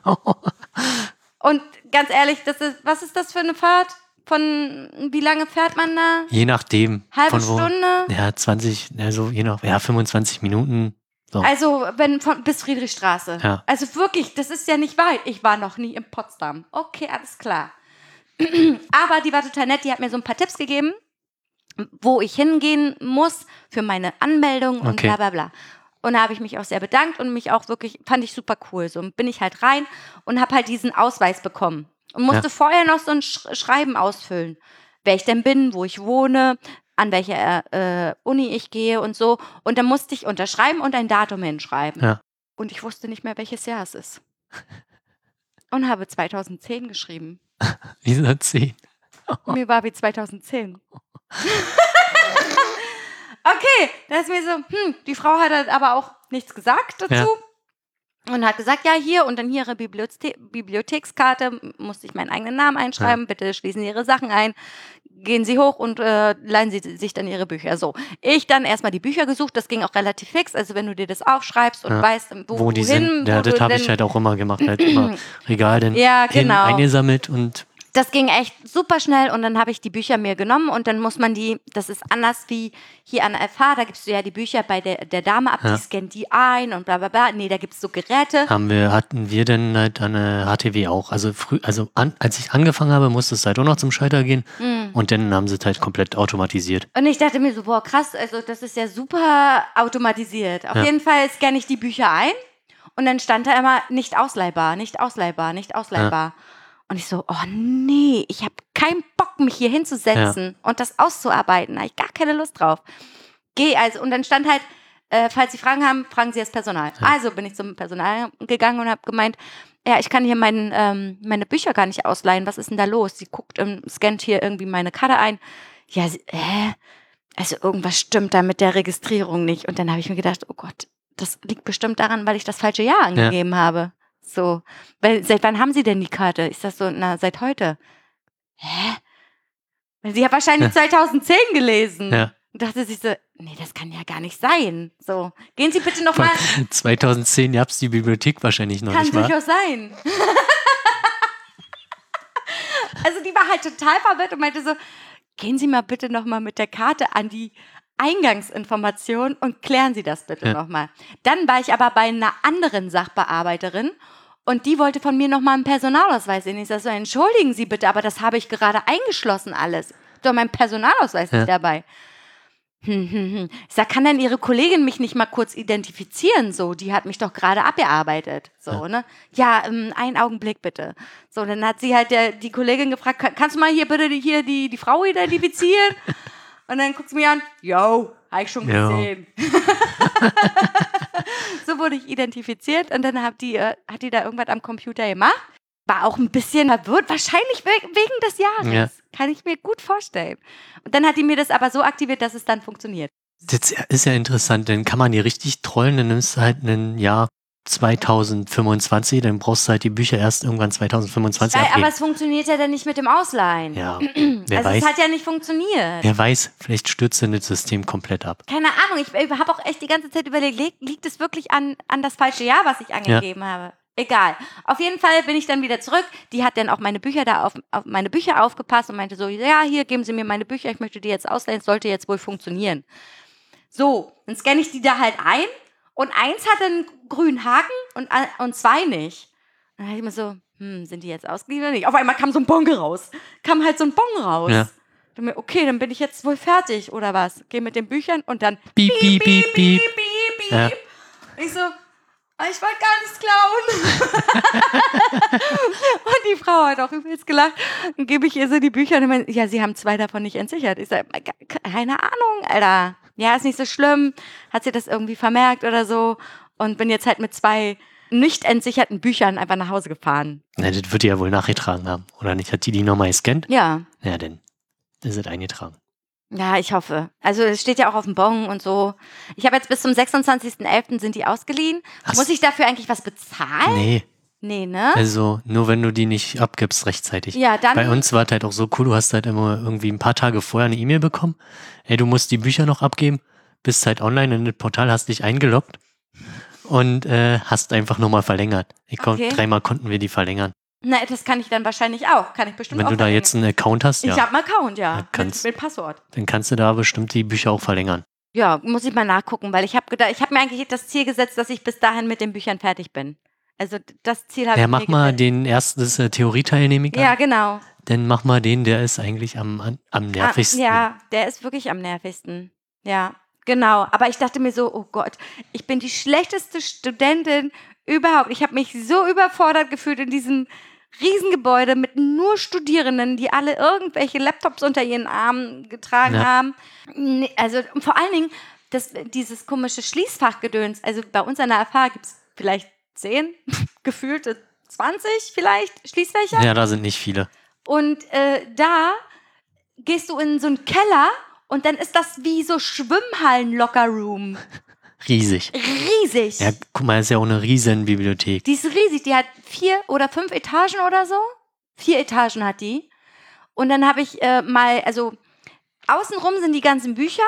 und ganz ehrlich, das ist, was ist das für eine Fahrt? Von wie lange fährt man da? Je nachdem. Halbe Stunde? Ja, 20, also je nach, ja, 25 Minuten. So. Also wenn von bis Friedrichstraße. Ja. Also wirklich, das ist ja nicht weit. Ich war noch nie in Potsdam. Okay, alles klar. Aber die war total nett, die hat mir so ein paar Tipps gegeben, wo ich hingehen muss für meine Anmeldung und Okay. bla bla bla. Und da habe ich mich auch sehr bedankt und mich auch wirklich, fand ich super cool. So bin ich halt rein und habe halt diesen Ausweis bekommen. Und musste Ja. vorher noch so ein Sch Schreiben ausfüllen. Wer ich denn bin, wo ich wohne, an welcher äh, Uni ich gehe und so. Und dann musste ich unterschreiben und ein Datum hinschreiben. Ja. Und ich wusste nicht mehr, welches Jahr es ist. Und habe 2010 geschrieben. Wieso 10? Mir war wie 2010. okay, da ist mir so, hm, die Frau hat halt aber auch nichts gesagt dazu. Ja. Und hat gesagt, ja, hier und dann hier Ihre Bibliothe Bibliothekskarte, musste ich meinen eigenen Namen einschreiben, bitte schließen Sie Ihre Sachen ein, gehen Sie hoch und äh, leihen Sie sich dann Ihre Bücher. So, ich dann erstmal die Bücher gesucht, das ging auch relativ fix, also wenn du dir das aufschreibst und Ja. weißt, wo, Wo die wohin, sind. Ja, das habe ich denn- halt auch immer gemacht. Halt immer Regal dann Ja, genau. eingesammelt und das ging echt super schnell und dann habe ich die Bücher mir genommen und dann muss man die, das ist anders wie hier an der FH, da gibst du ja die Bücher bei der, der Dame ab, Ja. die scannt die ein und bla bla bla. Nee, da gibt es so Geräte. haben wir, hatten wir dann halt eine HTW auch. Also früh, also an, als ich angefangen habe, musste es halt auch noch zum Schalter gehen Hm. und dann haben sie es halt komplett automatisiert. Und ich dachte mir so, boah, krass, also das ist ja super automatisiert. Auf Ja. jeden Fall scanne ich die Bücher ein und dann stand da immer nicht ausleihbar, nicht ausleihbar, nicht ausleihbar. Und ich so, oh nee, ich habe keinen Bock, mich hier hinzusetzen und das auszuarbeiten. Da habe ich gar keine Lust drauf. Geh also, und dann stand halt, äh, falls Sie Fragen haben, fragen Sie das Personal. Also bin ich zum Personal gegangen und habe gemeint, ja, ich kann hier mein, ähm, meine Bücher gar nicht ausleihen. Was ist denn da los? Sie guckt, ähm, scannt hier irgendwie meine Karte ein. Ja, sie, hä? Also irgendwas stimmt da mit der Registrierung nicht. Und dann habe ich mir gedacht, oh Gott, das liegt bestimmt daran, weil ich das falsche Jahr angegeben habe. So, weil seit wann haben Sie denn die Karte? Ist das so, na, seit heute? Hä? Weil Sie hat wahrscheinlich 2010 gelesen. Ja. Und dachte sich so, nee, das kann ja gar nicht sein. So, gehen Sie bitte nochmal. 2010 gab es die Bibliothek wahrscheinlich noch Kann nicht, wahr? durchaus sein. also die war halt total verwirrt und meinte so, gehen Sie mal bitte nochmal mit der Karte an die Eingangsinformation und klären Sie das bitte Ja. nochmal. Dann war ich aber bei einer anderen Sachbearbeiterin und die wollte von mir nochmal einen Personalausweis sehen. Ich sage so, entschuldigen Sie bitte, aber das habe ich gerade eingeschlossen alles. Doch mein Personalausweis Ja. nicht dabei. Hm, hm, hm. Ich sag, kann denn Ihre Kollegin mich nicht mal kurz identifizieren? So, die hat mich doch gerade abgearbeitet. So, ne? Ja, ähm, einen Augenblick bitte. So, dann hat sie halt der, die Kollegin gefragt, "Kann- kannst du mal hier bitte die, hier die, die Frau identifizieren? Und dann guckt sie mir an, yo, hab ich schon gesehen. so wurde ich identifiziert und dann hat die, äh, hat die da irgendwas am Computer gemacht. War auch ein bisschen verwirrt, wahrscheinlich we wegen des Jahres. Ja. Kann ich mir gut vorstellen. Und dann hat die mir das aber so aktiviert, dass es dann funktioniert. Das ist ja interessant, dann kann man die richtig trollen, dann nimmst du halt ein Jahr 2025, dann brauchst du halt die Bücher erst irgendwann 2025 Weil, aber es funktioniert ja dann nicht mit dem Ausleihen. Ja, wer also weiß, es hat ja nicht funktioniert. wer weiß, vielleicht stürzt dann das System komplett ab. Keine Ahnung, ich, ich habe auch echt die ganze Zeit überlegt, liegt, es wirklich an, an das falsche Jahr, was ich angegeben habe? Egal. Auf jeden Fall bin ich dann wieder zurück. Die hat dann auch meine Bücher da auf, auf meine Bücher aufgepasst und meinte so, ja, hier geben Sie mir meine Bücher, ich möchte die jetzt ausleihen, es sollte jetzt wohl funktionieren. So, dann scanne ich die da halt ein und eins hat einen grünen Haken und, und zwei nicht. Dann dachte ich mir so, hm, sind die jetzt ausgeliehen oder nicht? Auf einmal kam so ein Bon raus. Kam halt so ein Bon raus. Ja. Dann mir, okay, dann bin ich jetzt wohl fertig oder was? Geh mit den Büchern und dann Piep, piep, piep, piep. piep, piep. Ja. Ich so, "Ah, ich wollte gar nichts klauen. und die Frau hat auch übelst gelacht. Dann gebe ich ihr so die Bücher und meint, ja, sie haben zwei davon nicht entsichert. Ich sage, keine Ahnung, Alter. Ja, ist nicht so schlimm. Hat sie das irgendwie vermerkt oder so? Und bin jetzt halt mit zwei nicht entsicherten Büchern einfach nach Hause gefahren. Na, das wird die ja wohl nachgetragen haben, oder nicht? Hat die die nochmal gescannt? Ja, Ja, dann ist es eingetragen. ja, ich hoffe. Also es steht ja auch auf dem Bon und so. Ich habe jetzt bis zum 26.11. sind die ausgeliehen. Ach Muss ich dafür eigentlich was bezahlen? Nee, Nee, ne? also nur wenn du die nicht abgibst rechtzeitig. Ja, dann- Bei uns war es halt auch so cool, du hast halt immer irgendwie ein paar Tage vorher eine E-Mail bekommen. Ey, du musst die Bücher noch abgeben, bist halt online in das Portal, hast dich eingeloggt und äh, hast einfach nochmal verlängert. Ich kon Okay. Dreimal konnten wir die verlängern. Na, das kann ich dann wahrscheinlich auch. Kann ich bestimmt Wenn auch du da verlängern. jetzt einen Account hast, Ich ja, habe einen Account, ja. Kannst- mit, mit Passwort. dann kannst du da bestimmt die Bücher auch verlängern. Ja, muss ich mal nachgucken, weil ich habe ich habe mir eigentlich das Ziel gesetzt, dass ich bis dahin mit den Büchern fertig bin. Also das Ziel habe Ja, ich mach mir mal gesetzt. den ersten, das ist der Theorieteil, nehme ich Ja, genau. Dann mach mal den, der ist eigentlich am, am- am nervigsten. Ah, ja, der ist wirklich am nervigsten. Ja, genau. Aber ich dachte mir so, oh Gott, ich bin die schlechteste Studentin überhaupt. Ich habe mich so überfordert gefühlt in diesem Riesengebäude mit nur Studierenden, die alle irgendwelche Laptops unter ihren Armen getragen Ja. haben. Also vor allen Dingen das, dieses komische Schließfachgedöns. Also bei uns an der FH gibt es vielleicht zehn, gefühlte 20 vielleicht Schließfächer. Ja, da sind nicht viele. Und äh, da gehst du in so einen Keller und dann ist das wie so Schwimmhallen-Locker-Room. Riesig. Riesig. Ja, guck mal, das ist ja auch eine riesen Bibliothek. Die ist riesig. Die hat vier oder fünf Etagen oder so. Vier Etagen hat die. Und dann habe ich äh, mal, also außenrum sind die ganzen Bücher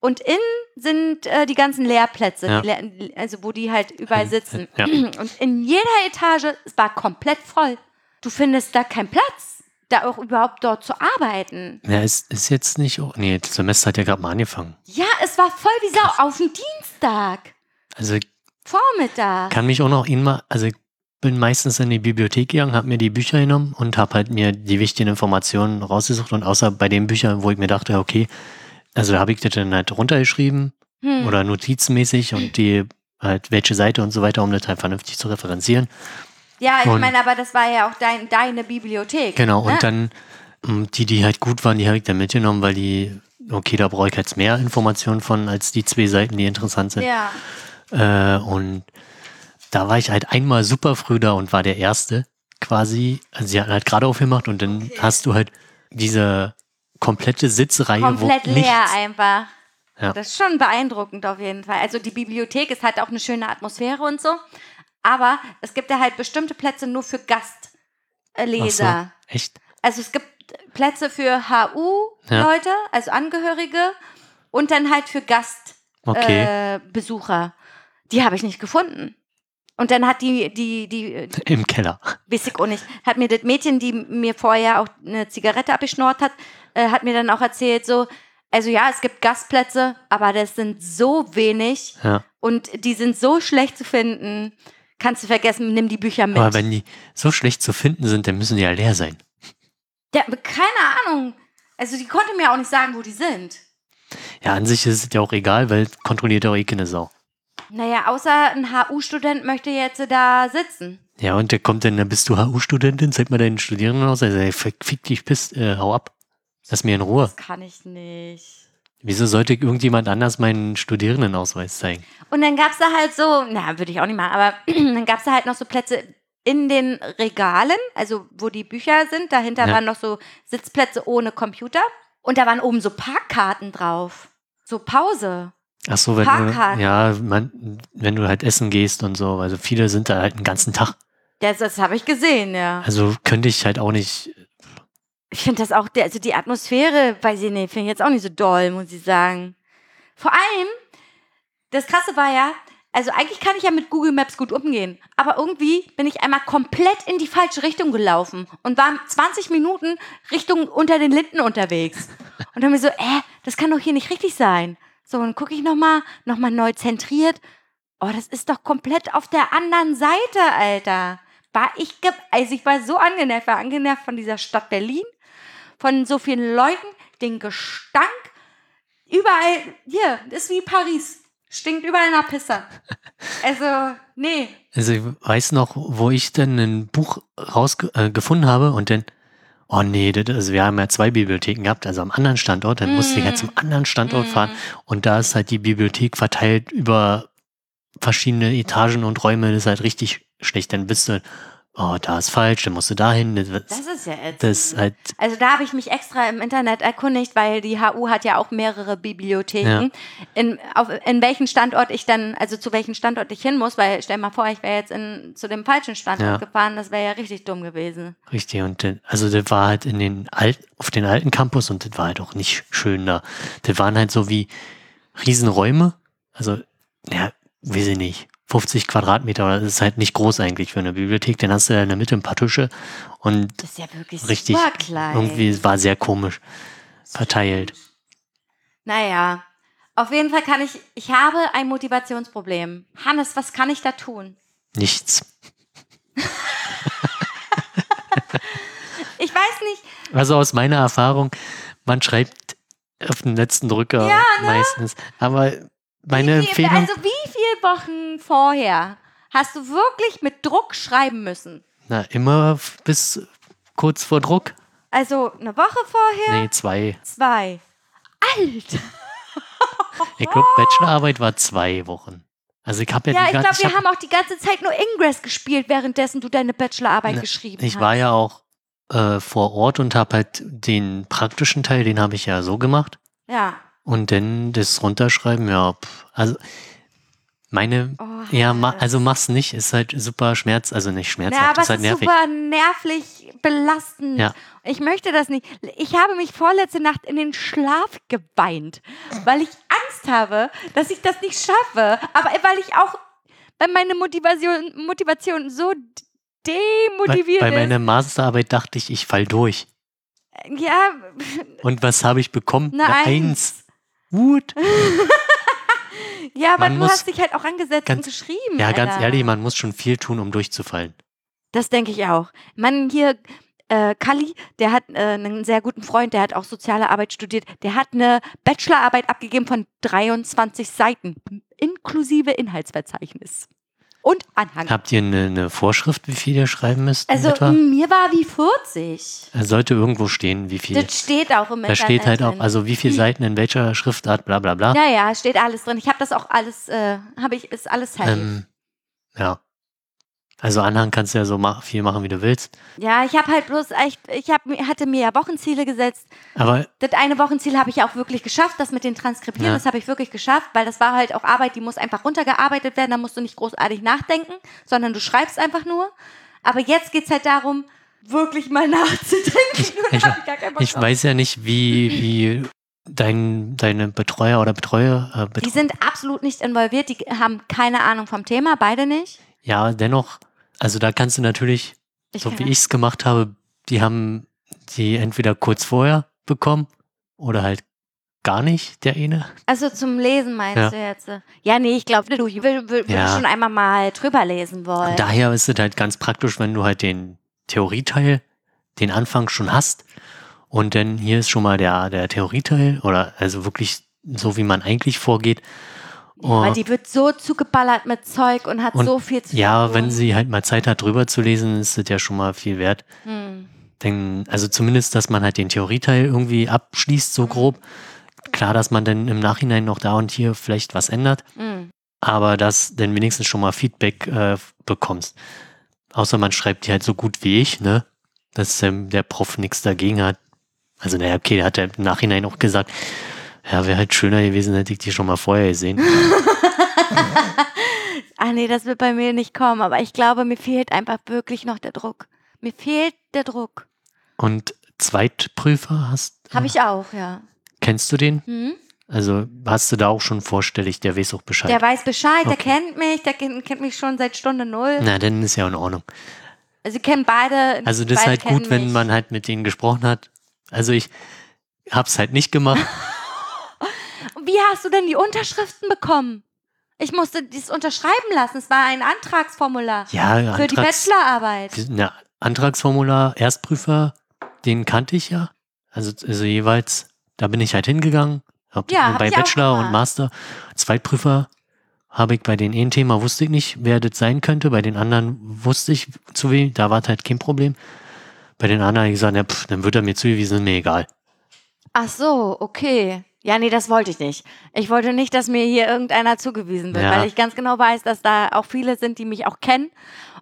und innen sind äh, die ganzen Lehrplätze, Ja. die also wo die halt überall sitzen. Ja. Und in jeder Etage, es war komplett voll. Du findest da keinen Platz, da auch überhaupt dort zu arbeiten. Ja, ist, ist jetzt nicht. Oh, nee, das Semester hat ja gerade mal angefangen. Ja, es war voll wie Sau auf dem Dienstag, Also Vormittag. kann mich auch noch immer, also ich bin meistens in die Bibliothek gegangen, habe mir die Bücher genommen und habe halt mir die wichtigen Informationen rausgesucht und außer bei den Büchern, wo ich mir dachte, okay, also da habe ich das dann halt runtergeschrieben Hm. oder notizenmäßig und die halt welche Seite und so weiter, um das halt vernünftig zu referenzieren. Ja, ich Und- meine, aber das war ja auch dein, deine Bibliothek. Genau, ne? und dann ähm, die, die halt gut waren, die habe ich dann mitgenommen, weil die, okay, da brauche ich jetzt mehr Informationen von als die zwei Seiten, die interessant sind. Ja. Äh, und da war ich halt einmal super früh da und war der Erste quasi. Also sie hatten halt gerade aufgemacht und dann hast du halt diese komplette Sitzreihe, Komplett leer einfach. Ja. Das ist schon beeindruckend auf jeden Fall. Also die Bibliothek ist halt auch eine schöne Atmosphäre und so. Aber es gibt ja halt bestimmte Plätze nur für Ach so, Gastleser. echt? Also es gibt Plätze für HU-Leute, also Angehörige, und dann halt für Okay. Gastbesucher. Äh, Besucher. die habe ich nicht gefunden. Und dann hat die, die, die, Im Keller. weiß ich auch nicht, hat mir das Mädchen, die mir vorher auch eine Zigarette abgeschnort hat, äh, hat mir dann auch erzählt, so, also ja, es gibt Gastplätze, aber das sind so wenig Ja. und die sind so schlecht zu finden. Kannst du vergessen, nimm die Bücher mit. Aber wenn die so schlecht zu finden sind, dann müssen die ja leer sein. ja, keine Ahnung. Also die konnte mir auch nicht sagen, wo die sind. Ja, an sich ist es ja auch egal, weil kontrolliert auch eh keine Sau. Naja, außer ein HU-Student möchte jetzt da sitzen. Ja, und der kommt dann, dann bist du HU-Studentin, zeig mal deinen Studierenden aus. Also, ey, fick fick dich, piss, äh, hau ab. Lass mir in Ruhe. Das kann ich nicht. Wieso sollte irgendjemand anders meinen Studierendenausweis zeigen? Und dann gab es da halt so, na, würde ich auch nicht machen, aber dann gab es da halt noch so Plätze in den Regalen, also wo die Bücher sind. Dahinter Ja. waren noch so Sitzplätze ohne Computer. Und da waren oben so Parkkarten drauf. So Pause. Ach so, wenn Parkkarten. du, ja, man, wenn du halt essen gehst und so. Also viele sind da halt einen ganzen Tag. Das, das habe ich gesehen, ja. Also könnte ich halt auch nicht. Ich finde das auch, also die Atmosphäre, ich nicht, finde ich jetzt auch nicht so doll, muss ich sagen. Vor allem, das Krasse war ja, also eigentlich kann ich ja mit Google Maps gut umgehen, aber irgendwie bin ich einmal komplett in die falsche Richtung gelaufen und war 20 Minuten Richtung unter den Linden unterwegs. Und dann mir so, äh, das kann doch hier nicht richtig sein. So, und gucke ich nochmal, nochmal neu zentriert. Oh, das ist doch komplett auf der anderen Seite, Alter. War ich, also ich war so angenervt, war angenervt von dieser Stadt Berlin, von so vielen Leuten, den Gestank überall, hier, das ist wie Paris. Stinkt überall nach Pisse. Also, nee. Also ich weiß noch, wo ich dann ein Buch rausgefunden äh, habe und dann, oh nee, das, also wir haben ja zwei Bibliotheken gehabt, also am anderen Standort, dann musste ich halt zum anderen Standort fahren und da ist halt die Bibliothek verteilt über verschiedene Etagen und Räume, das ist halt richtig schlecht. Dann bist du, oh, da ist falsch, dann musst du dahin. Das, Das ist ja ätzend. das halt, Also da habe ich mich extra im Internet erkundigt, weil die HU hat ja auch mehrere Bibliotheken. In, auf, in welchen Standort ich dann, also zu welchem Standort ich hin muss, weil stell mal vor, ich wäre jetzt in, zu dem falschen Standort Ja. gefahren, das wäre ja richtig dumm gewesen. richtig. Und dann, also das war halt in den alten, auf den alten Campus und das war halt auch nicht schön da. Das waren halt so wie Riesenräume. Also, ja, weiß ich nicht. 50 Quadratmeter, das ist halt nicht groß eigentlich für eine Bibliothek. Dann hast du in der Mitte ein paar Tische und Das ist ja wirklich richtig, super klein. irgendwie war sehr komisch verteilt. Naja, auf jeden Fall kann ich, ich habe ein Motivationsproblem. Hannes, was kann ich da tun? Nichts. Ich weiß nicht, Also aus meiner Erfahrung, man schreibt auf den letzten Drücker Ja, ne? meistens. Aber meine wie viel, Empfehlung, also wie viele Wochen vorher hast du wirklich mit Druck schreiben müssen? na, immer bis kurz vor Druck. Also eine Woche vorher? Nee, zwei. Zwei. Alter. Ich glaube, Bachelorarbeit war zwei Wochen. Also ich habe ja, Ja, die ich glaube, wir hab- haben auch die ganze Zeit nur Ingress gespielt, währenddessen du deine Bachelorarbeit Ne, geschrieben Ich hast. war ja auch äh, vor Ort und habe halt den praktischen Teil, den habe ich ja so gemacht. Ja. Und dann das Runterschreiben, ja, pff, also meine, Oh, ja, ma, also mach's nicht, ist halt super Schmerz, also nicht schmerzhaft, aber ist halt nervig. super nervlich belastend. Ja. Ich möchte das nicht. Ich habe mich vorletzte Nacht in den Schlaf geweint, weil ich Angst habe, dass ich das nicht schaffe. Aber weil ich auch bei meiner Motivation, Motivation so Bei, demotiviert bei ist. meiner Masterarbeit dachte ich, ich fall durch. Ja, Und was habe ich bekommen? Eine Eine Eins. Eins. Gut. ja, aber Man du muss- hast dich halt auch angesetzt Ganz- und geschrieben. Ja, ganz Alter. ehrlich, man muss schon viel tun, um durchzufallen. Das denke ich auch. Man hier, äh, Kalli, der hat äh, einen sehr guten Freund, der hat auch soziale Arbeit studiert. Der hat eine Bachelorarbeit abgegeben von 23 Seiten, inklusive Inhaltsverzeichnis. Und Anhang. Habt ihr eine, eine Vorschrift, wie viel ihr schreiben müsst? Also etwa? mir war wie 40. Es sollte irgendwo stehen, wie viel. Das steht auch im Da Internet. steht halt auch, also wie viele Seiten in welcher Schriftart, bla bla bla. Ja, ja, steht alles drin. Ich habe das auch alles, äh, habe ich, ist alles safe. Ähm, ja. Also Anhang kannst du ja so viel machen, wie du willst. ja, ich habe halt bloß echt, ich hab, hatte mir ja Wochenziele gesetzt. Aber Das eine Wochenziel habe ich ja auch wirklich geschafft, das mit den Transkribieren, Ja. das habe ich wirklich geschafft, weil das war halt auch Arbeit, die muss einfach runtergearbeitet werden, da musst du nicht großartig nachdenken, sondern du schreibst einfach nur. Aber jetzt geht es halt darum, wirklich mal nachzudenken. Ich, ich weiß ja nicht, wie, wie dein, deine Betreuer oder Betreuer, äh, die Betreu sind absolut nicht involviert, die haben keine Ahnung vom Thema, beide nicht. Ja, dennoch, also da kannst du natürlich, Ich so wie ich es gemacht habe, die haben die entweder kurz vorher bekommen oder halt gar nicht, der eine. Also zum Lesen meinst Ja. du jetzt? Ja, nee, ich glaube, du will Ja. schon einmal mal drüber lesen wollen. Und daher ist es halt ganz praktisch, wenn du halt den Theorieteil, den Anfang schon hast und dann hier ist schon mal der, der Theorieteil oder also wirklich so, wie man eigentlich vorgeht. Oh, die wird so zugeballert mit Zeug und hat Und so viel zu ja, tun. wenn sie halt mal Zeit hat, drüber zu lesen, ist das ja schon mal viel wert. Hm. Denn, also zumindest, dass man halt den Theorieteil irgendwie abschließt, so grob. Klar, dass man dann im Nachhinein noch da und hier vielleicht was ändert, Hm. aber dass dann wenigstens schon mal Feedback äh, bekommst. Außer man schreibt die halt so gut wie ich, ne? Dass ähm, der Prof nichts dagegen hat. Also, naja, okay, der hat ja im Nachhinein auch gesagt, ja, wäre halt schöner gewesen, hätte ich die schon mal vorher gesehen. Ah nee, das wird bei mir nicht kommen, aber ich glaube, mir fehlt einfach wirklich noch der Druck. Mir fehlt der Druck. Und Zweitprüfer hast Habe ich auch, ja. Kennst du den? Hm? Also hast du da auch schon vorstellig, der weiß auch Bescheid. Der weiß Bescheid, der Okay. kennt mich, der kennt, mich schon seit Stunde null. Na, dann ist ja in Ordnung. Also sie kennen beide. Also das ist halt gut, kennen wenn mich. man halt mit denen gesprochen hat. Also ich hab's halt nicht gemacht. Wie hast du denn die Unterschriften bekommen? Ich musste dies unterschreiben lassen. Es war ein Antragsformular Ja, für die Antrags, Bachelorarbeit. na, Antragsformular, Erstprüfer, den kannte ich ja. Also, also jeweils da bin ich halt hingegangen. Hab, Ja, hab bei auch Bachelor und. Master, Zweitprüfer habe ich bei den einen Thema wusste ich nicht, wer das sein könnte. Bei den anderen wusste ich zu wem, da war halt kein Problem. Bei den anderen habe ich gesagt, ja, pff, dann wird er mir zugewiesen, mir egal. Ach so, okay. Ja, nee, das wollte ich nicht. Ich wollte nicht, dass mir hier irgendeiner zugewiesen wird, Ja. weil ich ganz genau weiß, dass da auch viele sind, die mich auch kennen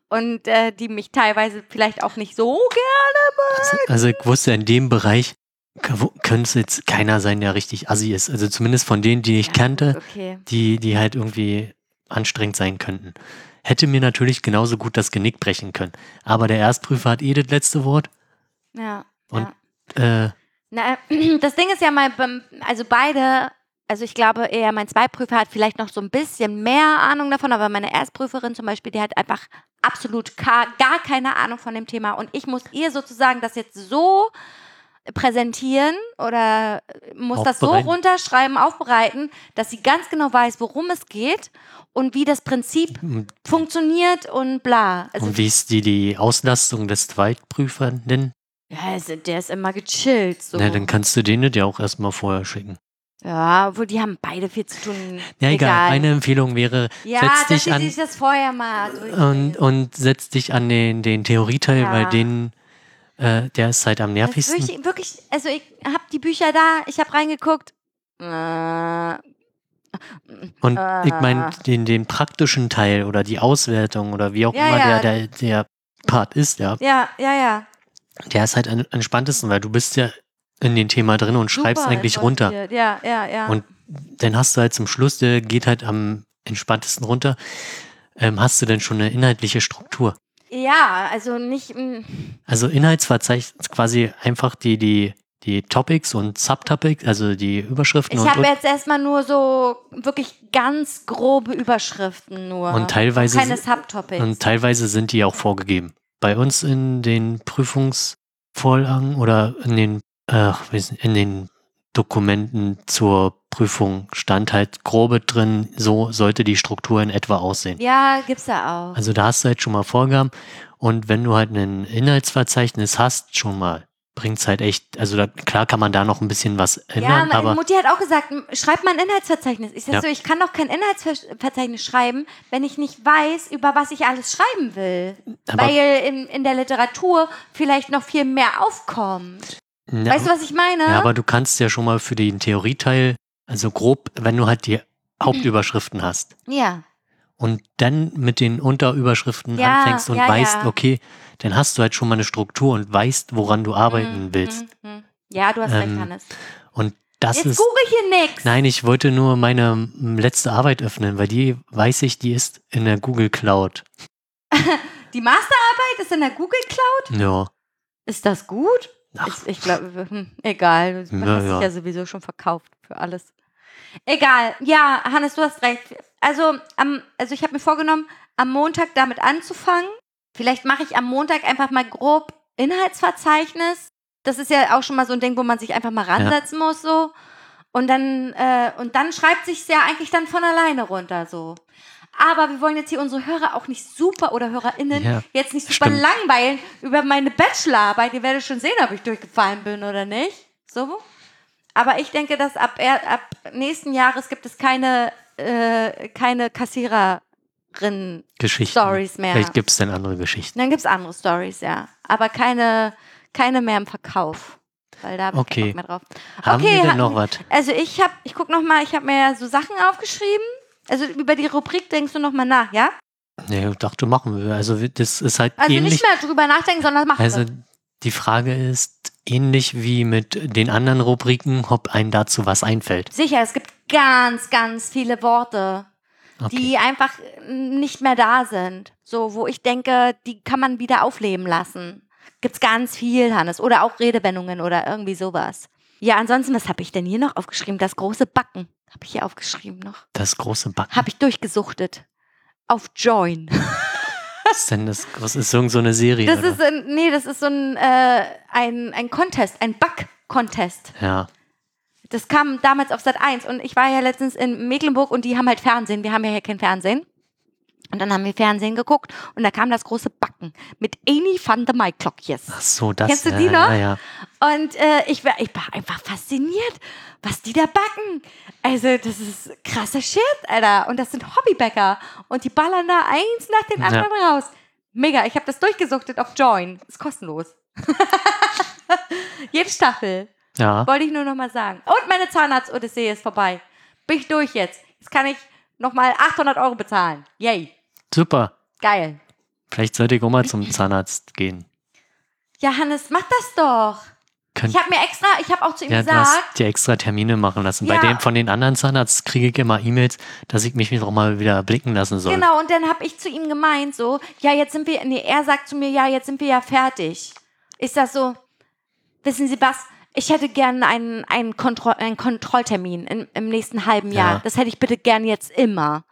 und äh, die mich teilweise vielleicht auch nicht so gerne Also, also ich wusste in dem Bereich könnte es jetzt keiner sein, der richtig assi ist. Also zumindest von denen, die ich mögen. kannte, Okay. die, die halt irgendwie anstrengend sein könnten. Hätte mir natürlich genauso gut das Genick brechen können. Aber der Erstprüfer hat eh das letzte Wort. Ja. Und- ja. Äh, Na, das Ding ist ja mal, also beide, also ich glaube eher, mein Zweitprüfer hat vielleicht noch so ein bisschen mehr Ahnung davon, aber meine Erstprüferin zum Beispiel, die hat einfach absolut gar, gar keine Ahnung von dem Thema und ich muss ihr sozusagen das jetzt so präsentieren oder muss das so runterschreiben, aufbereiten, dass sie ganz genau weiß, worum es geht und wie das Prinzip und funktioniert und bla. Also, und wie ist die, die Auslastung des Zweitprüfernden? Ja, also der ist immer gechillt. So. Na, dann kannst du den das ja auch erstmal vorher schicken. Ja, obwohl die haben beide viel zu tun. Ja, egal. Meine Empfehlung wäre, ja, setz dich an sich das vorher mal und, und setz dich an den, den Theorieteil, Ja. weil den, äh, der ist halt am nervigsten. wirklich, wirklich, also ich habe die Bücher da, ich habe reingeguckt. Äh, Und Äh. ich meine, den, den praktischen Teil oder die Auswertung oder wie auch Ja, immer ja. Der, der, der Part ist, ja, ja, ja, ja. Der ist halt am entspanntesten, weil du bist ja in dem Thema drin und schreibst Super eigentlich runter. Ja, ja, ja. Und dann hast du halt zum Schluss, der geht halt am entspanntesten runter, ähm, hast du denn schon eine inhaltliche Struktur. ja, also nicht. mm, Also Inhaltsverzeichnis quasi einfach die, die, die Topics und Subtopics, also die Überschriften Ich und, habe und, jetzt erstmal nur so wirklich ganz grobe Überschriften nur. Und teilweise Keine si- Subtopics. und teilweise sind die auch vorgegeben. Bei uns in den Prüfungsvorlagen oder in den, äh, in den Dokumenten zur Prüfung stand halt grobe drin, so sollte die Struktur in etwa aussehen. ja, gibt's da auch. Also da hast du halt schon mal Vorgaben. Und wenn du halt ein Inhaltsverzeichnis hast, schon mal, bringt's halt echt, also da, klar kann man da noch ein bisschen was Ja, ändern, meine aber Mutti hat auch gesagt, schreib mal ein Inhaltsverzeichnis. Ich sag Ja. so, ich kann doch kein Inhaltsverzeichnis schreiben, wenn ich nicht weiß, über was ich alles schreiben will. Aber- Weil in, in der Literatur vielleicht noch viel mehr aufkommt. ja, Weißt du, was ich meine? ja, aber du kannst ja schon mal für den Theorieteil, also grob, wenn du halt die Hauptüberschriften hast ja. Und dann mit den Unterüberschriften Ja, anfängst und ja, weißt, ja. okay, dann hast du halt schon mal eine Struktur und weißt, woran du arbeiten Mhm, willst. mhm, mhm. Ja, du hast Ähm, recht, Hannes. Und das Jetzt ist. google hier nix. Nein, ich wollte nur meine m, letzte Arbeit öffnen, weil die weiß ich, die ist in der Google Cloud. Die Masterarbeit ist in der Google Cloud. Ja. Ist das gut? Ach. Ich, ich glaube, hm, egal. Man Ja, hat sich ja sowieso schon verkauft für alles. Egal. Ja, Hannes, du hast recht. Also, am, also ich habe mir vorgenommen, am Montag damit anzufangen. Vielleicht mache ich am Montag einfach mal grob Inhaltsverzeichnis. Das ist ja auch schon mal so ein Ding, wo man sich einfach mal ransetzen muss, so. Und dann, äh, und dann schreibt sich ja eigentlich dann von alleine runter, so. Aber wir wollen jetzt hier unsere Hörer auch nicht super oder HörerInnen Ja, jetzt nicht super stimmt. langweilen über meine Bachelorarbeit. Ihr werdet schon sehen, ob ich durchgefallen bin oder nicht. So. Aber ich denke, dass ab, ab nächsten Jahres gibt es keine, äh, keine Kassiererin. Geschichten. Stories mehr. Vielleicht gibt es dann andere Geschichten. Dann gibt es andere Stories, ja. Aber keine, keine mehr im Verkauf. Weil da habe ich Okay. keinen mehr drauf. Haben Okay, wir denn noch was? Also ich habe, ich guck noch mal, ich habe mir ja so Sachen aufgeschrieben. Also über die Rubrik denkst du noch mal nach, ja? Nee, ich dachte, machen wir. Also wir- das ist halt Also ähnlich. nicht mehr drüber nachdenken, sondern machen. Also die Frage ist ähnlich wie mit den anderen Rubriken, ob einem dazu was einfällt. Sicher, es gibt ganz, ganz viele Worte, Okay. die einfach nicht mehr da sind. So, wo ich denke, die kann man wieder aufleben lassen. Gibt's ganz viel, Hannes. Oder auch Redewendungen oder irgendwie sowas. Ja, ansonsten, was habe ich denn hier noch aufgeschrieben? Das große Backen. Habe ich hier aufgeschrieben noch. Das große Backen. Habe ich durchgesuchtet. Auf Join. Was ist denn das? Was ist irgend so eine Serie? Das oder? ist ein, nee, das ist so ein, äh, ein, ein Contest, ein Back-Contest. ja. Das kam damals auf Sat 1 und ich war ja letztens in Mecklenburg und die haben halt Fernsehen. Wir haben ja hier kein Fernsehen. Und dann haben wir Fernsehen geguckt und da kam das große Backen mit Amy van der Maiklokjes. Ach so, das Kennst du ja, die noch? Ja, ja. Und äh, ich, war, ich war einfach fasziniert, was die da backen. Also, das ist krasser Shit, Alter. Und das sind Hobbybäcker. Und die ballern da eins nach dem Ja. anderen raus. Mega. Ich habe das durchgesuchtet auf Join. Ist kostenlos. Jede Staffel. Ja, Wollte ich nur noch mal sagen. Und meine Zahnarzt-Odyssee ist vorbei. Bin ich durch jetzt. Jetzt kann ich noch mal 800 Euro bezahlen. Yay. super. Geil. Vielleicht sollte ich auch mal zum Zahnarzt gehen. Ja, Hannes, mach das doch. Könnt, Ich habe mir extra, ich habe auch zu ihm ja, du gesagt, hast dir extra Termine machen lassen. Bei Ja. dem von den anderen Zahnarzt kriege ich immer E-Mails, dass ich mich noch mal wieder blicken lassen soll. Genau, und dann habe ich zu ihm gemeint, so, ja, jetzt sind wir, nee, er sagt zu mir, ja, jetzt sind wir ja fertig. Ist das so, wissen Sie was, ich hätte gern einen, einen, Kontroll, einen Kontrolltermin in, im nächsten halben Jahr. Ja. Das hätte ich bitte gern jetzt immer.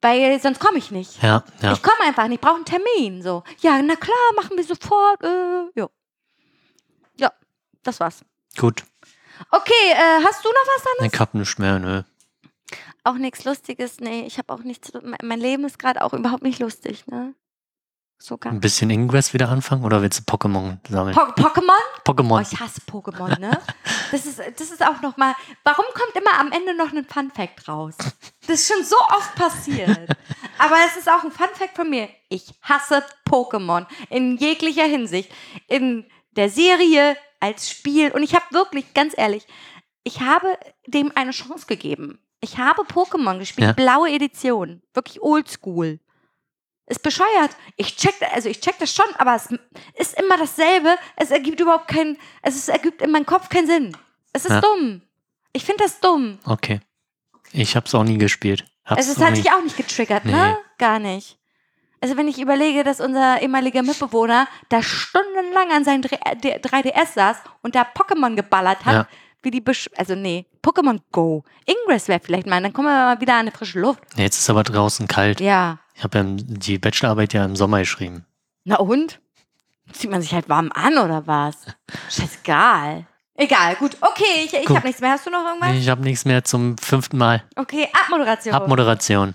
Weil sonst komme ich nicht. Ja, ja. Ich komme einfach nicht, ich brauche einen Termin. So, ja, na klar, machen wir sofort. Äh, ja. ja, das war's. Gut. Okay, äh, hast du noch was dann? Ich hab nichts mehr, nö. Auch nichts Lustiges? Nee, ich habe auch nichts. Mein mein Leben ist gerade auch überhaupt nicht lustig, ne? So gar Ein bisschen Ingress wieder anfangen oder willst du Pokémon sammeln? Po Pokémon? Oh, Pokémon. ich hasse Pokémon, ne? Das ist, das ist auch noch mal. Warum kommt immer am Ende noch ein Fun Fact raus? Das ist schon so oft passiert. Aber es ist auch ein Fun Fact von mir. Ich hasse Pokémon in jeglicher Hinsicht. In der Serie, als Spiel. Und ich habe wirklich, ganz ehrlich, ich habe dem eine Chance gegeben. Ich habe Pokémon gespielt, Ja. blaue Edition. Wirklich oldschool. Ist bescheuert. Ich check, also ich check das schon, aber es ist immer dasselbe. Es ergibt überhaupt keinen, also es ergibt in meinem Kopf keinen Sinn. Es ist Ja. dumm. Ich finde das dumm. Okay. Ich hab's auch nie gespielt. Hab's Also es hat dich auch nicht getriggert, Nee. ne? Gar nicht. Also wenn ich überlege, dass unser ehemaliger Mitbewohner da stundenlang an seinem 3DS saß und da Pokémon geballert hat, Ja. wie die Besch also nee, Pokémon Go. Ingress wäre vielleicht mal, dann kommen wir mal wieder an eine frische Luft. Jetzt ist aber draußen kalt. Ja. Ich habe ja die Bachelorarbeit ja im Sommer geschrieben. Na und? Zieht man sich halt warm an oder was? Scheißegal. Egal, gut. Okay, ich, ich habe nichts mehr. Hast du noch irgendwas? Ich habe nichts mehr zum fünften Mal. Okay, Abmoderation. Abmoderation.